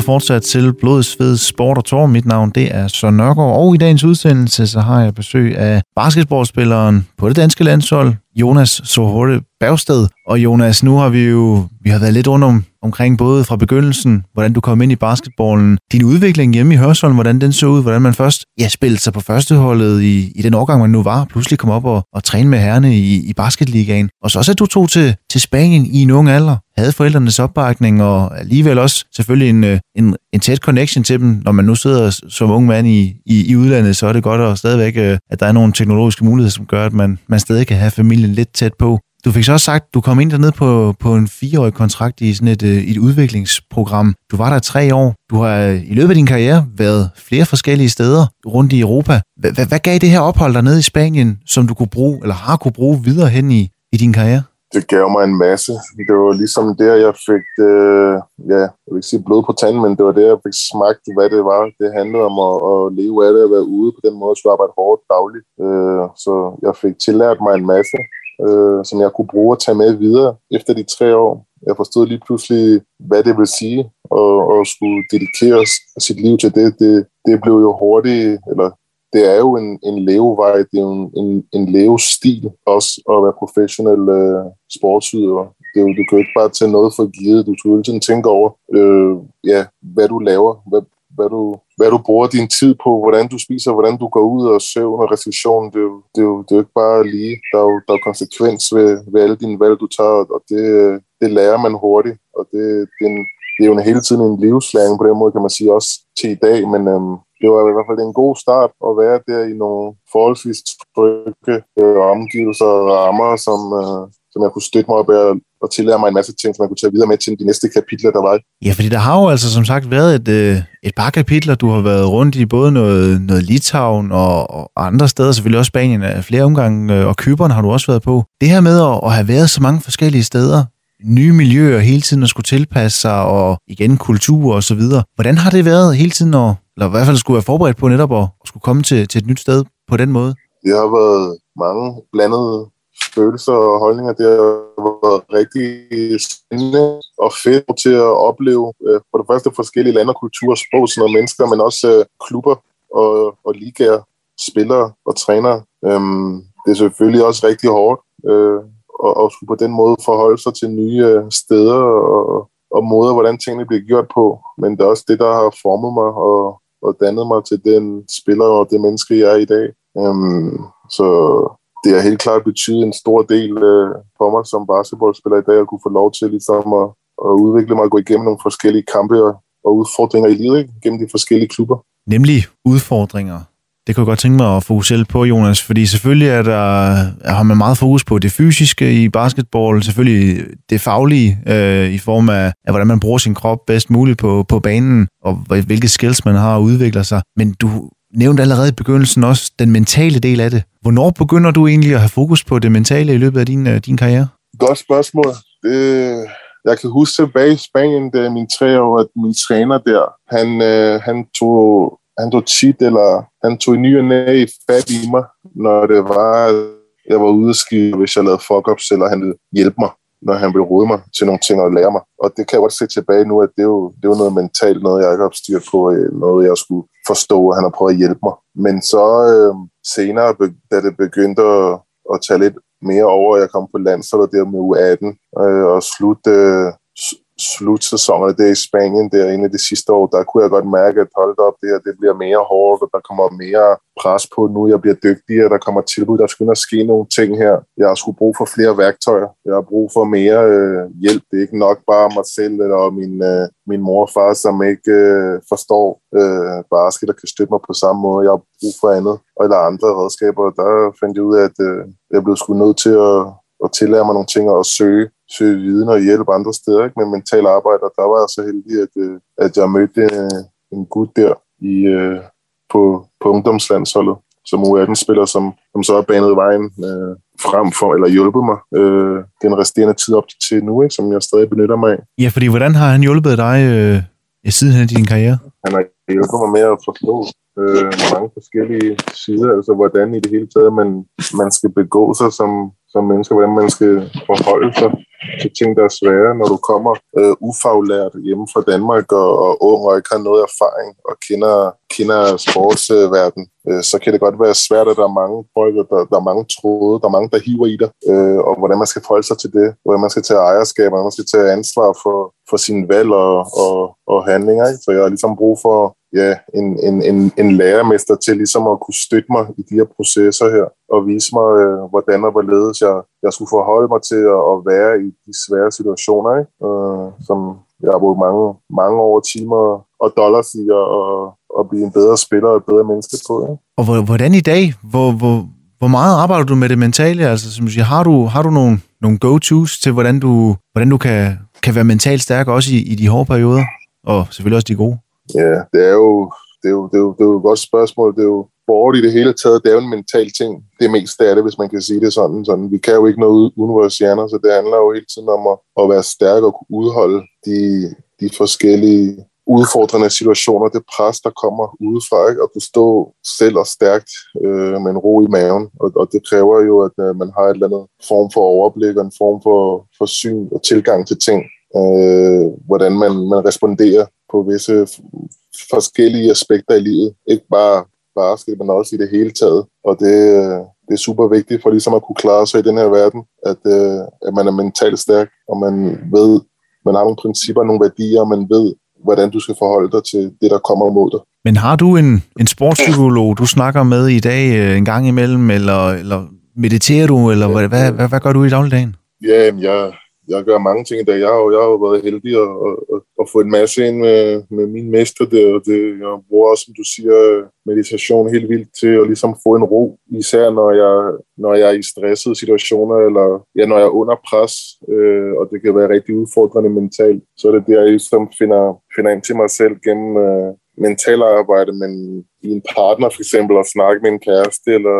[SPEAKER 1] lytter fortsat til Blod, Sved, Sport og Tor. Mit navn det er Søren Nørgaard, og i dagens udsendelse så har jeg besøg af basketballspilleren på det danske landshold, Jonas Sohorte Bergsted. Og Jonas, nu har vi jo vi har været lidt rundt om, omkring både fra begyndelsen, hvordan du kom ind i basketballen, din udvikling hjemme i Hørsholm, hvordan den så ud, hvordan man først ja, spillede sig på førsteholdet i, i den årgang, man nu var, pludselig kom op og, og træne med herrene i, i basketligaen. Og så også, at du tog til, til Spanien i en ung alder, havde forældrenes opbakning, og alligevel også selvfølgelig en, øh, en, en tæt connection til dem. Når man nu sidder som ung mand i, i, i udlandet, så er det godt at stadigvæk, øh, at der er nogle teknologiske muligheder, som gør, at man, man stadig kan have familien lidt tæt på. Du fik så også sagt, at du kom ind dernede på, på en fireårig kontrakt i sådan et, øh, et udviklingsprogram. Du var der i tre år. Du har øh, i løbet af din karriere været flere forskellige steder rundt i Europa. Hvad, hvad, hvad gav det her ophold dernede i Spanien, som du kunne bruge, eller har kunne bruge videre hen i, i din karriere?
[SPEAKER 2] det gav mig en masse. Det var ligesom der, jeg fik, øh, ja, jeg vil ikke sige blod på tanden, men det var der, jeg fik smagt, hvad det var. Det handlede om at, at leve af det, at være ude på den måde, at arbejde hårdt dagligt. Øh, så jeg fik tillært mig en masse, øh, som jeg kunne bruge at tage med videre efter de tre år. Jeg forstod lige pludselig, hvad det vil sige at, at skulle dedikere sit liv til det. Det, det blev jo hurtigt, eller det er jo en, en levevej, det er jo en, en, en levestil også at være professionel øh, sportsudøver. Det er jo, du kan jo ikke bare tage noget for givet, du skal hele tiden tænke over, øh, ja, hvad du laver, hvad, hvad, du, hvad du bruger din tid på, hvordan du spiser, hvordan du går ud og søvn og refleksion, Det er, jo, det, er jo, det er jo ikke bare lige. Der er jo, der er konsekvens ved, ved alle dine valg, du tager, og det, det lærer man hurtigt. Og det, det, er en, det er jo en, hele tiden en livslæring på den måde, kan man sige, også til i dag, men øhm, det var i hvert fald en god start at være der i nogle forholdsvis trygge øh, omgivelser og rammer, som, øh, som jeg kunne støtte mig op af og tillære mig en masse ting, som jeg kunne tage videre med til de næste kapitler, der var.
[SPEAKER 1] Ja, fordi der har jo altså som sagt været et, øh, et par kapitler, du har været rundt i både noget, noget Litauen og, og andre steder, selvfølgelig også Spanien af flere omgange, øh, og Køberen har du også været på. Det her med at, at have været så mange forskellige steder, nye miljøer hele tiden at skulle tilpasse sig, og igen kultur og så videre. Hvordan har det været hele tiden, at, eller i hvert fald skulle være forberedt på netop at, at skulle komme til, til et nyt sted på den måde?
[SPEAKER 2] Det har været mange blandede følelser og holdninger. Det har været rigtig spændende og fedt til at opleve øh, for det første forskellige lande og kulturer, sprog, sådan noget mennesker, men også øh, klubber og, og ligaer, spillere og trænere. Øhm, det er selvfølgelig også rigtig hårdt øh, at, at skulle på den måde forholde sig til nye øh, steder og, og måder, hvordan tingene bliver gjort på. Men det er også det, der har formet mig og, og dannet mig til den spiller og det menneske, jeg er i dag. Øhm, så det har helt klart betydet en stor del øh, for mig som basketballspiller i dag, at kunne få lov til ligesom at, at udvikle mig og gå igennem nogle forskellige kampe og, og udfordringer i livet, ikke? gennem de forskellige klubber.
[SPEAKER 1] Nemlig udfordringer. Det kunne jeg godt tænke mig at fokusere lidt på, Jonas, fordi selvfølgelig er der, har man meget fokus på det fysiske i basketball, selvfølgelig det faglige øh, i form af, af, hvordan man bruger sin krop bedst muligt på, på banen, og hvilke skills man har og udvikler sig. Men du nævnte allerede i begyndelsen også den mentale del af det. Hvornår begynder du egentlig at have fokus på det mentale i løbet af din, øh, din karriere?
[SPEAKER 2] Godt spørgsmål. Det, jeg kan huske tilbage i Spanien, da min tre år, at min træner der, han, øh, han tog han tog tit, eller han tog i ny og næ i fat i mig, når det var, jeg var ude at skide, hvis jeg lavede fuck-ups, eller han ville hjælpe mig, når han vil rode mig til nogle ting og lære mig. Og det kan jeg godt se tilbage nu, at det er jo, det er jo noget mentalt, noget jeg ikke har styr på, øh, noget jeg skulle forstå, og han har prøvet at hjælpe mig. Men så øh, senere, da det begyndte at, at tage lidt mere over, jeg kom på landsholdet der med U18 øh, og slut, øh, slutsæsonerne der i Spanien, der en af de sidste år, der kunne jeg godt mærke, at holdt op, det her, det bliver mere hårdt, og der kommer mere pres på nu, jeg bliver dygtigere, der kommer tilbud, der skulle ske nogle ting her. Jeg har sgu brug for flere værktøjer, jeg har brug for mere øh, hjælp. Det er ikke nok bare mig selv eller min, øh, min mor og far, som ikke øh, forstår øh, basket og kan støtte mig på samme måde. Jeg har brug for andet, eller andre redskaber. Der fandt jeg ud af, at øh, jeg blev sgu nødt til at, at tillære mig nogle ting og søge søge viden og hjælp andre steder ikke? med mental arbejde. Og der var jeg så heldig, at, øh, at jeg mødte øh, en gut der i, øh, på, på ungdomslandsholdet, som U18-spiller, som, som så har banet vejen øh, frem for, eller hjulpet mig øh, den resterende tid op til nu, ikke? som jeg stadig benytter mig af.
[SPEAKER 1] Ja, fordi hvordan har han hjulpet dig øh, i siden af din karriere?
[SPEAKER 2] Han har hjulpet mig med at forstå øh, mange forskellige sider, altså hvordan i det hele taget man, man skal begå sig som, som menneske, hvordan man skal forholde sig til ting, der er svære, når du kommer øh, ufaglært hjemme fra Danmark og, og ung og ikke har noget erfaring og kender, kender sportsverden, øh, så kan det godt være svært, at der er mange folk, der, der er mange tråde, der er mange, der hiver i dig, øh, og hvordan man skal forholde sig til det, hvordan man skal tage ejerskab, hvordan man skal tage ansvar for, for sine valg og, og, og handlinger. Ikke? Så jeg har ligesom brug for ja, en, en, en, en lærermester til ligesom at kunne støtte mig i de her processer her, og vise mig, øh, hvordan og hvorledes jeg, jeg skulle forholde mig til at, at være i de svære situationer, ikke? Øh, som jeg har brugt mange, mange år, timer og dollars i at, at, at blive en bedre spiller og et bedre menneske på. Ikke?
[SPEAKER 1] Og hvordan i dag, hvor, hvor, hvor meget arbejder du med det mentale? Altså, som siger, har du, har du nogle, nogle go-tos til, hvordan du, hvordan du kan, kan være mentalt stærk også i, i de hårde perioder? Og selvfølgelig også de gode.
[SPEAKER 2] Ja, det er jo, det er jo, det er jo, det er jo et godt spørgsmål. Det er jo sport i det hele taget, det er jo en mental ting. Det meste af det, hvis man kan sige det sådan. sådan. Vi kan jo ikke noget uden vores hjerner, så det handler jo hele tiden om at, at være stærk og kunne udholde de, de forskellige udfordrende situationer, det pres, der kommer udefra, ikke? og du stå selv og stærkt øh, med en ro i maven, og, og det kræver jo, at øh, man har et eller andet form for overblik og en form for, for syn og tilgang til ting, øh, hvordan man, man responderer på visse forskellige aspekter i livet, ikke bare basket, men også i det hele taget, og det, øh, det er super vigtigt for ligesom at kunne klare sig i den her verden, at, øh, at man er mentalt stærk, og man ved, man har nogle principper, nogle værdier, og man ved, hvordan du skal forholde dig til det, der kommer mod dig.
[SPEAKER 1] Men har du en, en sportspsykolog, du snakker med i dag øh, en gang imellem, eller, eller mediterer du, eller hvad, hvad, hvad, hvad gør du i dagligdagen?
[SPEAKER 2] Ja, jeg, jeg gør mange ting i dag. Jeg har jo, jeg har jo været heldig at, at, at få en masse ind med, med min mester der, og det, jeg bruger også, som du siger, meditation helt vildt til at ligesom få en ro, især når jeg, når jeg er i stressede situationer, eller ja, når jeg er under pres, øh, og det kan være rigtig udfordrende mentalt, så er det der, jeg ligesom finder, finder ind til mig selv gennem øh, mental arbejde, men i en partner for eksempel, at snakke med en kæreste, eller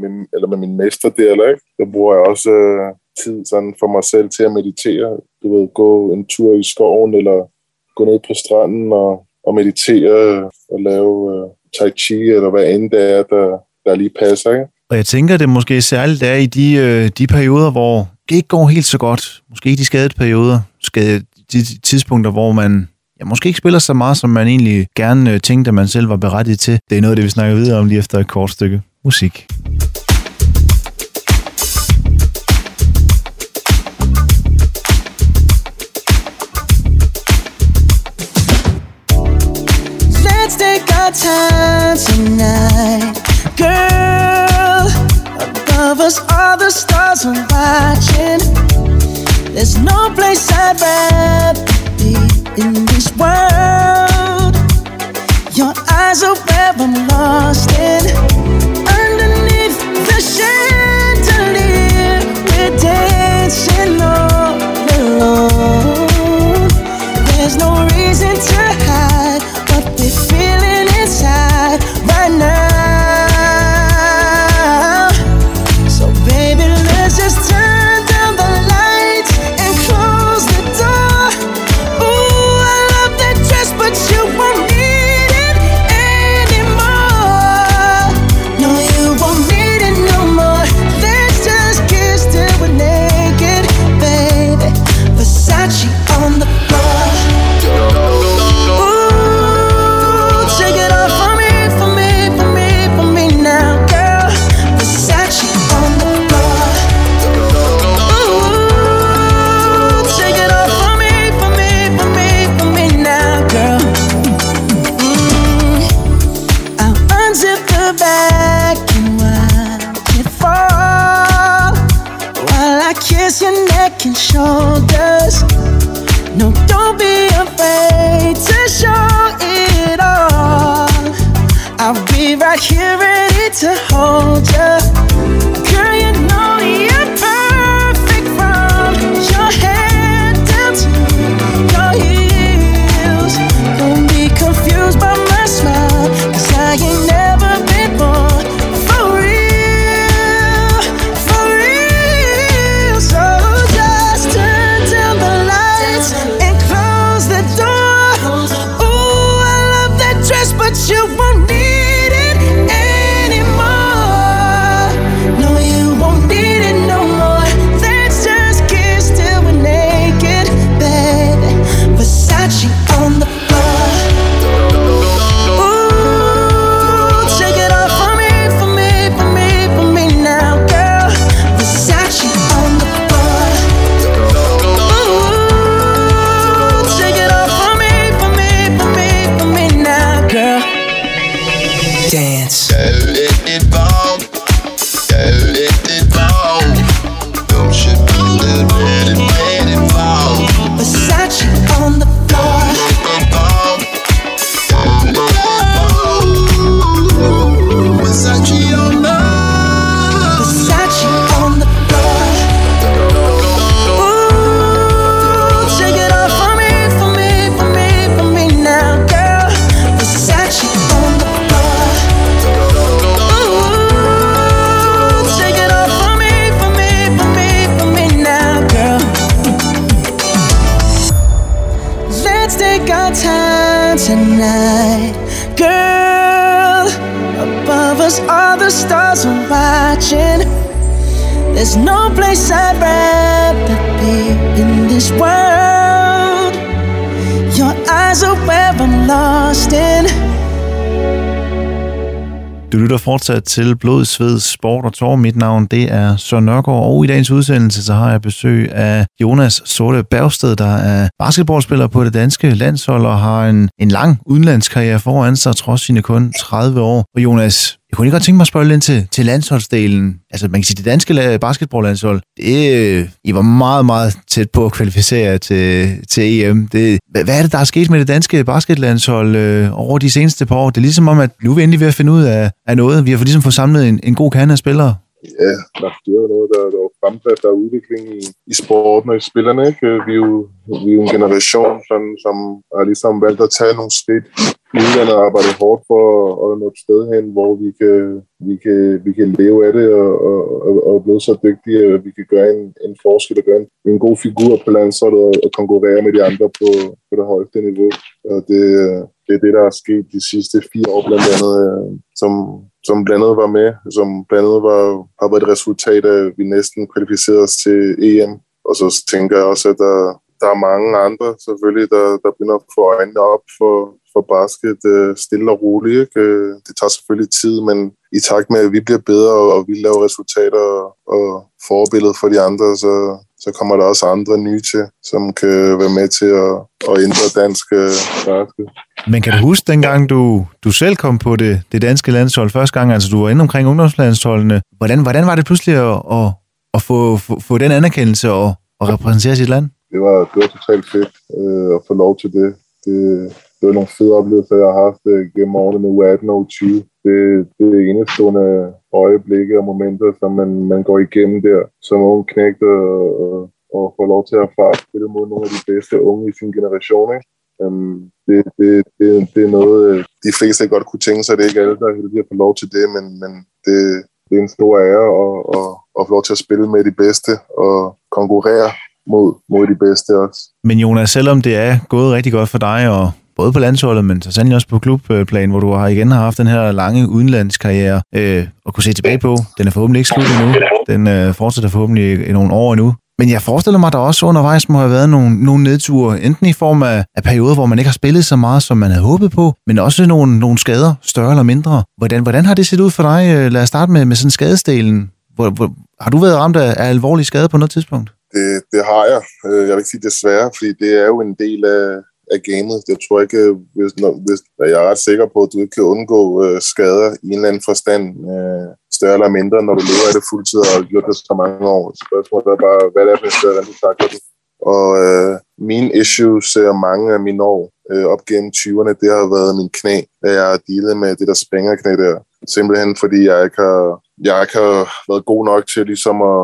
[SPEAKER 2] med, eller med min mester der, eller ikke? Der bruger jeg også øh, tid sådan for mig selv til at meditere. Du ved, gå en tur i skoven, eller gå ned på stranden og, og meditere og lave uh, tai chi, eller hvad end det er, der, der lige passer, ikke?
[SPEAKER 1] Og jeg tænker, det måske særligt er i de, øh, de perioder, hvor det ikke går helt så godt. Måske de skadede perioder, skade, de tidspunkter, hvor man ja, måske ikke spiller så meget, som man egentlig gerne øh, tænkte, at man selv var berettiget til. Det er noget af det, vi snakker videre om lige efter et kort stykke musik.
[SPEAKER 5] Our time tonight, girl. Above us, all the stars are watching. There's no place I'd rather be in this world. Your eyes are where I'm lost in. Underneath the chandelier, we're dancing
[SPEAKER 1] fortsat til Blod, Sved, Sport og Tår. Mit navn det er Søren Nørgaard, og i dagens udsendelse så har jeg besøg af Jonas Sorte Bergsted, der er basketballspiller på det danske landshold og har en, en lang udenlandskarriere foran sig, trods sine kun 30 år. Og Jonas, jeg kunne lige godt tænke mig at spørge lidt til, til landsholdsdelen. Altså, man kan sige, det danske basketballlandshold, det, øh, I var meget, meget tæt på at kvalificere jer til, til EM. Det, hvad, er det, der er sket med det danske basketlandshold øh, over de seneste par år? Det er ligesom om, at nu er vi endelig ved at finde ud af, af noget. Vi har ligesom fået samlet en, en god kerne af spillere.
[SPEAKER 2] Ja, der det er jo noget, der, der er fremdrift og udvikling i, i sporten og i spillerne. Ikke? Øh, vi, er jo, vi er jo en generation, som, som har ligesom valgt at tage nogle skridt i udlandet og arbejde hårdt for at, nå et sted hen, hvor vi kan, vi kan, vi kan leve af det og, og, og, og blive så dygtige, at vi kan gøre en, en forskel og gøre en, en god figur på landsholdet og, og konkurrere med de andre på, på det højeste niveau. Og det, det er det, der er sket de sidste fire år, blandt andet, øh, som, som blandt andet var med, som blandt andet var, har været et resultat af, at vi næsten kvalificerede os til EM. Og så tænker jeg også, at der, der er mange andre selvfølgelig, der, der begynder at få øjnene op for, for basket øh, stille og roligt. Ikke? Øh, det tager selvfølgelig tid, men i takt med, at vi bliver bedre, og, og vi laver resultater og, og forbillede for de andre, så, så kommer der også andre nye til, som kan være med til at, at ændre dansk øh, basket.
[SPEAKER 1] Men kan du huske dengang, du, du selv kom på det, det danske landshold første gang, altså du var inde omkring ungdomslandsholdene, hvordan, hvordan var det pludselig at, at, at få, få, få den anerkendelse og, og repræsentere sit land?
[SPEAKER 2] det var, det var totalt fedt øh, at få lov til det. det. Det var nogle fede oplevelser, jeg har haft øh, gennem årene med U18 og U20. Det, det er enestående øjeblikke og momenter, som man, man går igennem der som ung knægt og, og, og får lov til at erfare at spille mod nogle af de bedste unge i sin generation. Ikke? Um, det, det, det, det er noget, øh, de fleste godt kunne tænke sig. Det er ikke alle, der er heldige at få lov til det, men, men det, det er en stor ære at, at, at få lov til at spille med de bedste og konkurrere mod, mod de bedste også.
[SPEAKER 1] Men Jonas, selvom det er gået rigtig godt for dig, og både på landsholdet, men så sandelig også på klubplan, hvor du har igen har haft den her lange udenlandskarriere øh, at kunne se tilbage på. Den er forhåbentlig ikke slut endnu. Den øh, fortsætter forhåbentlig i, nogle år endnu. Men jeg forestiller mig, at der også undervejs må have været nogle, nogle nedture, enten i form af, af perioder, hvor man ikke har spillet så meget, som man havde håbet på, men også nogle, nogle skader, større eller mindre. Hvordan, hvordan har det set ud for dig? Øh, lad os starte med, med sådan skadesdelen. Hvor, hvor, har du været ramt af, af alvorlig skade på noget tidspunkt?
[SPEAKER 2] Det, det har jeg. Øh, jeg vil ikke sige desværre, fordi det er jo en del af, af gamet. Jeg tror ikke, øh, hvis, når, hvis, jeg er ret sikker på, at du ikke kan undgå øh, skader i en eller anden forstand, øh, større eller mindre, når du lever af det fuldtid og har gjort det så mange år. Spørgsmålet er bare, hvad det er for en skade, hvordan du takler det. Og øh, mine issues er mange af mine år øh, op gennem 20'erne, det har været min knæ, da jeg har dealet med det der spængerknæ der. Simpelthen fordi jeg ikke har, jeg ikke har været god nok til ligesom at,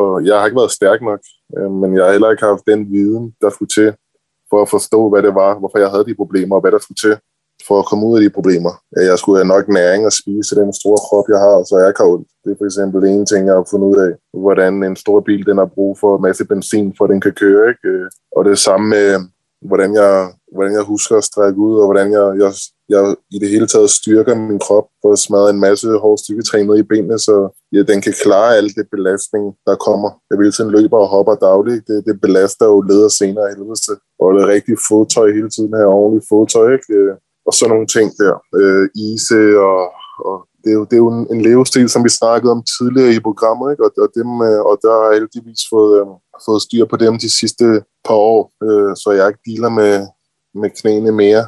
[SPEAKER 2] og jeg har ikke været stærk nok, øh, men jeg har heller ikke haft den viden, der skulle til for at forstå, hvad det var, hvorfor jeg havde de problemer, og hvad der skulle til for at komme ud af de problemer. Øh, jeg skulle have nok næring og spise til den store krop, jeg har, så jeg kan ondt. Det er for eksempel en ting, jeg har fundet ud af, hvordan en stor bil den har brug for en masse benzin, for at den kan køre. Ikke? Øh, og det samme med, hvordan jeg, hvordan jeg husker at strække ud, og hvordan jeg, jeg, jeg i det hele taget styrker min krop og smadrer en masse hård styrketræning ned i benene, så ja, den kan klare al det belastning, der kommer. Jeg vil tiden løber og hopper dagligt. Det, det belaster jo led og senere i helvede til. Og det er rigtig fodtøj hele tiden her, ordentligt fodtøj, ikke? Øh, og sådan nogle ting der. Øh, ise øh, og, og det er, jo, det er jo en, en levestil, som vi snakkede om tidligere i programmet, ikke? Og, og, dem, øh, og der har jeg heldigvis fået, øh, fået styr på dem de sidste par år, øh, så jeg ikke dealer med, med knæene mere.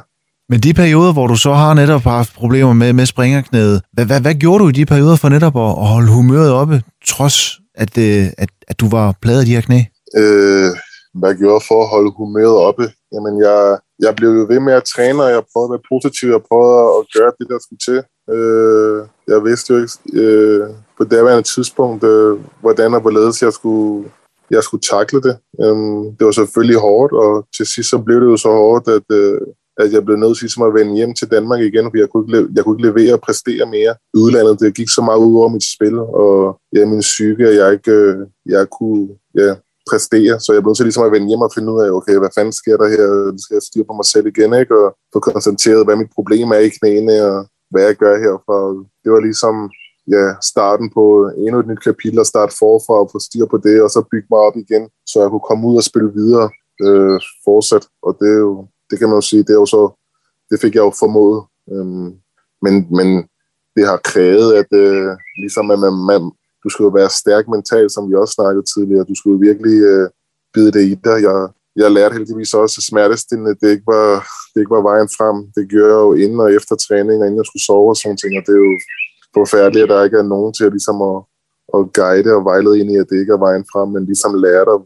[SPEAKER 1] Men de perioder, hvor du så har netop haft problemer med, med springerknæet, hvad, hvad, hvad gjorde du i de perioder for netop at, at holde humøret oppe, trods at, øh, at, at du var pladet af de her knæ?
[SPEAKER 2] øh, hvad jeg gjorde for at holde humøret oppe. Jamen, jeg, jeg blev jo ved med at træne, og jeg prøvede at være positiv. Jeg prøvede at gøre det, der skulle til. Øh, jeg vidste jo ikke øh, på daværende tidspunkt, øh, hvordan og hvorledes jeg skulle, jeg skulle takle det. Øh, det var selvfølgelig hårdt, og til sidst så blev det jo så hårdt, at, øh, at jeg blev nødt til ligesom at vende hjem til Danmark igen, for jeg kunne ikke, jeg kunne ikke levere og præstere mere i udlandet. Det gik så meget ud over mit spil, og ja, min psyke, at jeg ikke øh, jeg kunne ja, præstere. Så jeg blev nødt til ligesom at vende hjem og finde ud af, okay, hvad fanden sker der her? Skal jeg styre på mig selv igen, ikke? Og få konstateret, hvad mit problem er i knæene, og hvad jeg gør herfra. Det var ligesom ja, starten på endnu et nyt kapitel og starte forfra og få styr på det, og så bygge mig op igen, så jeg kunne komme ud og spille videre øh, fortsat. Og det, er jo, det kan man jo sige, det er jo så, det fik jeg jo formået. Øhm, men, men det har krævet, at øh, ligesom at man, man, du skulle jo være stærk mentalt, som vi også snakkede tidligere. Du skulle jo virkelig øh, bide det i dig. Jeg, jeg lærte heldigvis også at smertestillende, det ikke var, det ikke var vejen frem. Det gjorde jeg jo inden og efter træning, og inden jeg skulle sove og sådan ting. Og det er jo forfærdeligt, at der ikke er nogen til at, ligesom at, at guide og vejlede ind i, at det ikke er vejen frem, men ligesom lære dig,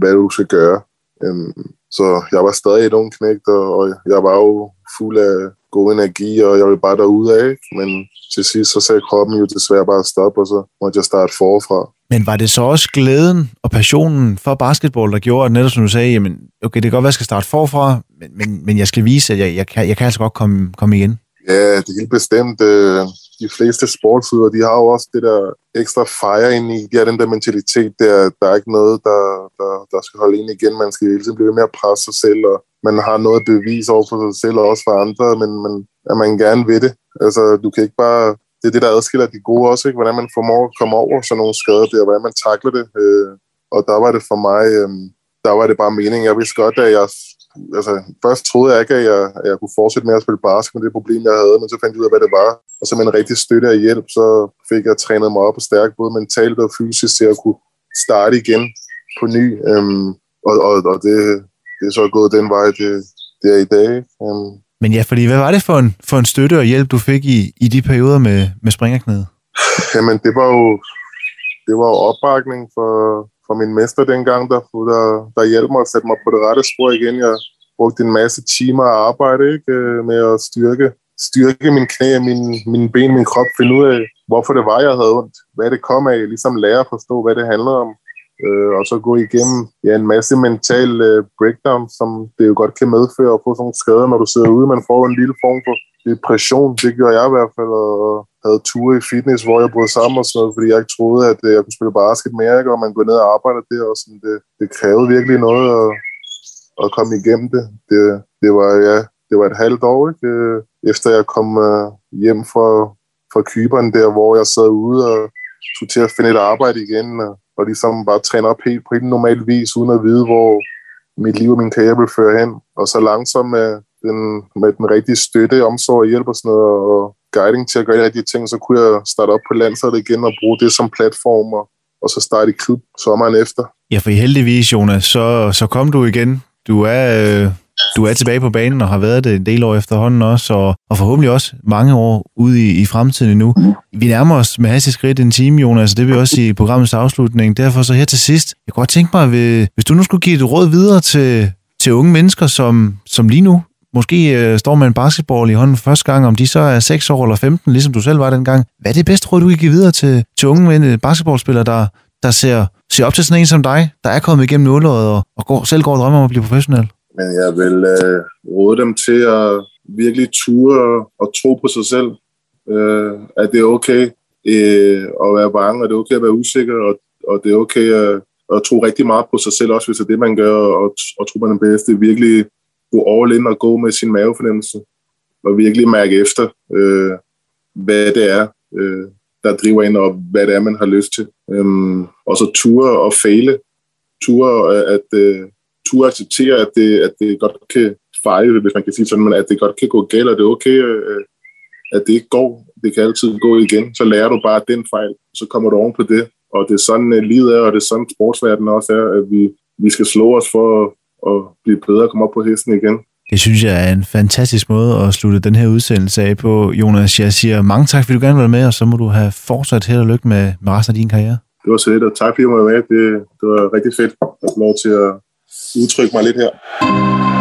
[SPEAKER 2] hvad du skal gøre. Øhm, så jeg var stadig et ung knægt, og, jeg var jo fuld af god energi, og jeg ville bare derude af. Men til sidst så sagde kroppen jo desværre bare stop, og så måtte jeg starte forfra.
[SPEAKER 1] Men var det så også glæden og passionen for basketball, der gjorde, at netop som du sagde, jamen, okay, det kan godt være, at jeg skal starte forfra, men, men, men jeg skal vise, at jeg, jeg, kan, jeg kan altså godt komme, komme igen.
[SPEAKER 2] Ja, det er helt bestemt. øh, De fleste sportsudøvere, de har jo også det der ekstra fire ind i. De har den der mentalitet, der, der er ikke noget, der, der, der skal holde ind igen. Man skal hele tiden blive ved med at presse sig selv, og man har noget at bevise over for sig selv og også for andre, men, men at man gerne vil det. Altså, du kan ikke bare... Det er det, der adskiller de gode også, ikke? Hvordan man formår at komme over sådan nogle skader der, hvordan man takler det. øh, Og der var det for mig... øh, Der var det bare meningen. Jeg vidste godt, at jeg altså, først troede jeg ikke, at jeg, at jeg kunne fortsætte med at spille basket med det problem, jeg havde, men så fandt jeg ud af, hvad det var. Og så med en rigtig støtte og hjælp, så fik jeg trænet mig op og stærk, både mentalt og fysisk, til at kunne starte igen på ny. Øhm, og og, og det, det er så gået den vej, det, det er i dag. Øhm,
[SPEAKER 1] Men ja, fordi hvad var det for en, for en støtte og hjælp, du fik i, i de perioder med, med springerknæet?
[SPEAKER 2] Jamen, det var jo, det var jo opbakning for, fra min mester dengang, der, der, der hjalp mig at sætte mig på det rette spor igen. Jeg brugte en masse timer at arbejde ikke, øh, med at styrke, styrke min knæ, min, min ben, min krop, finde ud af, hvorfor det var, jeg havde ondt, hvad det kom af, ligesom lære at forstå, hvad det handler om. Øh, og så gå igennem ja, en masse mental øh, breakdown, som det jo godt kan medføre at få sådan nogle skader, når du sidder ude. Man får en lille form for depression, det gjorde jeg i hvert fald, og havde ture i fitness, hvor jeg brød sammen og sådan noget, fordi jeg ikke troede, at øh, jeg kunne spille basket mere, ikke? og man går ned og arbejder der, og sådan, det, det krævede virkelig noget at, at komme igennem det. det. Det var, ja, det var et halvt år, ikke? Øh, efter jeg kom øh, hjem fra, fra Kyberen der, hvor jeg sad ude og skulle til at finde et arbejde igen, og, og ligesom bare træne op helt på helt normal vis, uden at vide, hvor mit liv og min karriere vil føre hen. Og så langsomt med den, med den rigtige støtte, omsorg og hjælp og sådan noget, og guiding til at gøre de ting, så kunne jeg starte op på landsholdet igen og bruge det som platform, og, og så starte i klub sommeren efter.
[SPEAKER 1] Ja, for heldigvis, Jonas, så, så kom du igen. Du er, øh, du er tilbage på banen og har været det en del år efterhånden også, og, og forhåbentlig også mange år ude i, i fremtiden nu. Vi nærmer os med hastig skridt en time, Jonas, det vil også i programmets afslutning. Derfor så her til sidst, jeg kunne godt tænke mig, hvis du nu skulle give et råd videre til, til unge mennesker, som, som lige nu måske øh, står med en basketball i hånden første gang, om de så er 6 år eller 15, ligesom du selv var dengang. Hvad er det bedste råd, du kan give videre til, til unge mænd, øh, basketballspillere, der, der ser, ser op til sådan en som dig, der er kommet igennem nåløjet og, og går, selv går og drømmer om at blive professionel?
[SPEAKER 2] Men jeg vil øh, råde dem til at virkelig ture og, og tro på sig selv. Øh, at det er okay øh, at være bange, og det er okay at være usikker, og, og det er okay at, at tro rigtig meget på sig selv, også hvis det er det, man gør, og, og tro på den bedste. Virkelig gå all in og gå med sin mavefornemmelse, og virkelig mærke efter, øh, hvad det er, øh, der driver ind, og hvad det er, man har lyst til. Øhm, og så ture og fejle. Ture øh, at, øh, ture acceptere, at det, at det godt kan fejle, hvis man kan sige sådan, men at det godt kan gå galt, og det er okay, øh, at det ikke går. Det kan altid gå igen. Så lærer du bare den fejl, så kommer du oven på det. Og det er sådan, øh, livet er, og det er sådan, sportsverdenen også er, at vi, vi skal slå os for at, at blive bedre og komme op på hesten igen.
[SPEAKER 1] Det synes jeg er en fantastisk måde at slutte den her udsendelse af på. Jonas, jeg siger mange tak, fordi du gerne vil være med, og så må du have fortsat held og lykke med, med resten af din karriere.
[SPEAKER 2] Det var så lidt, og tak fordi jeg måtte være med. Det, det var rigtig fedt at få lov til at udtrykke mig lidt her.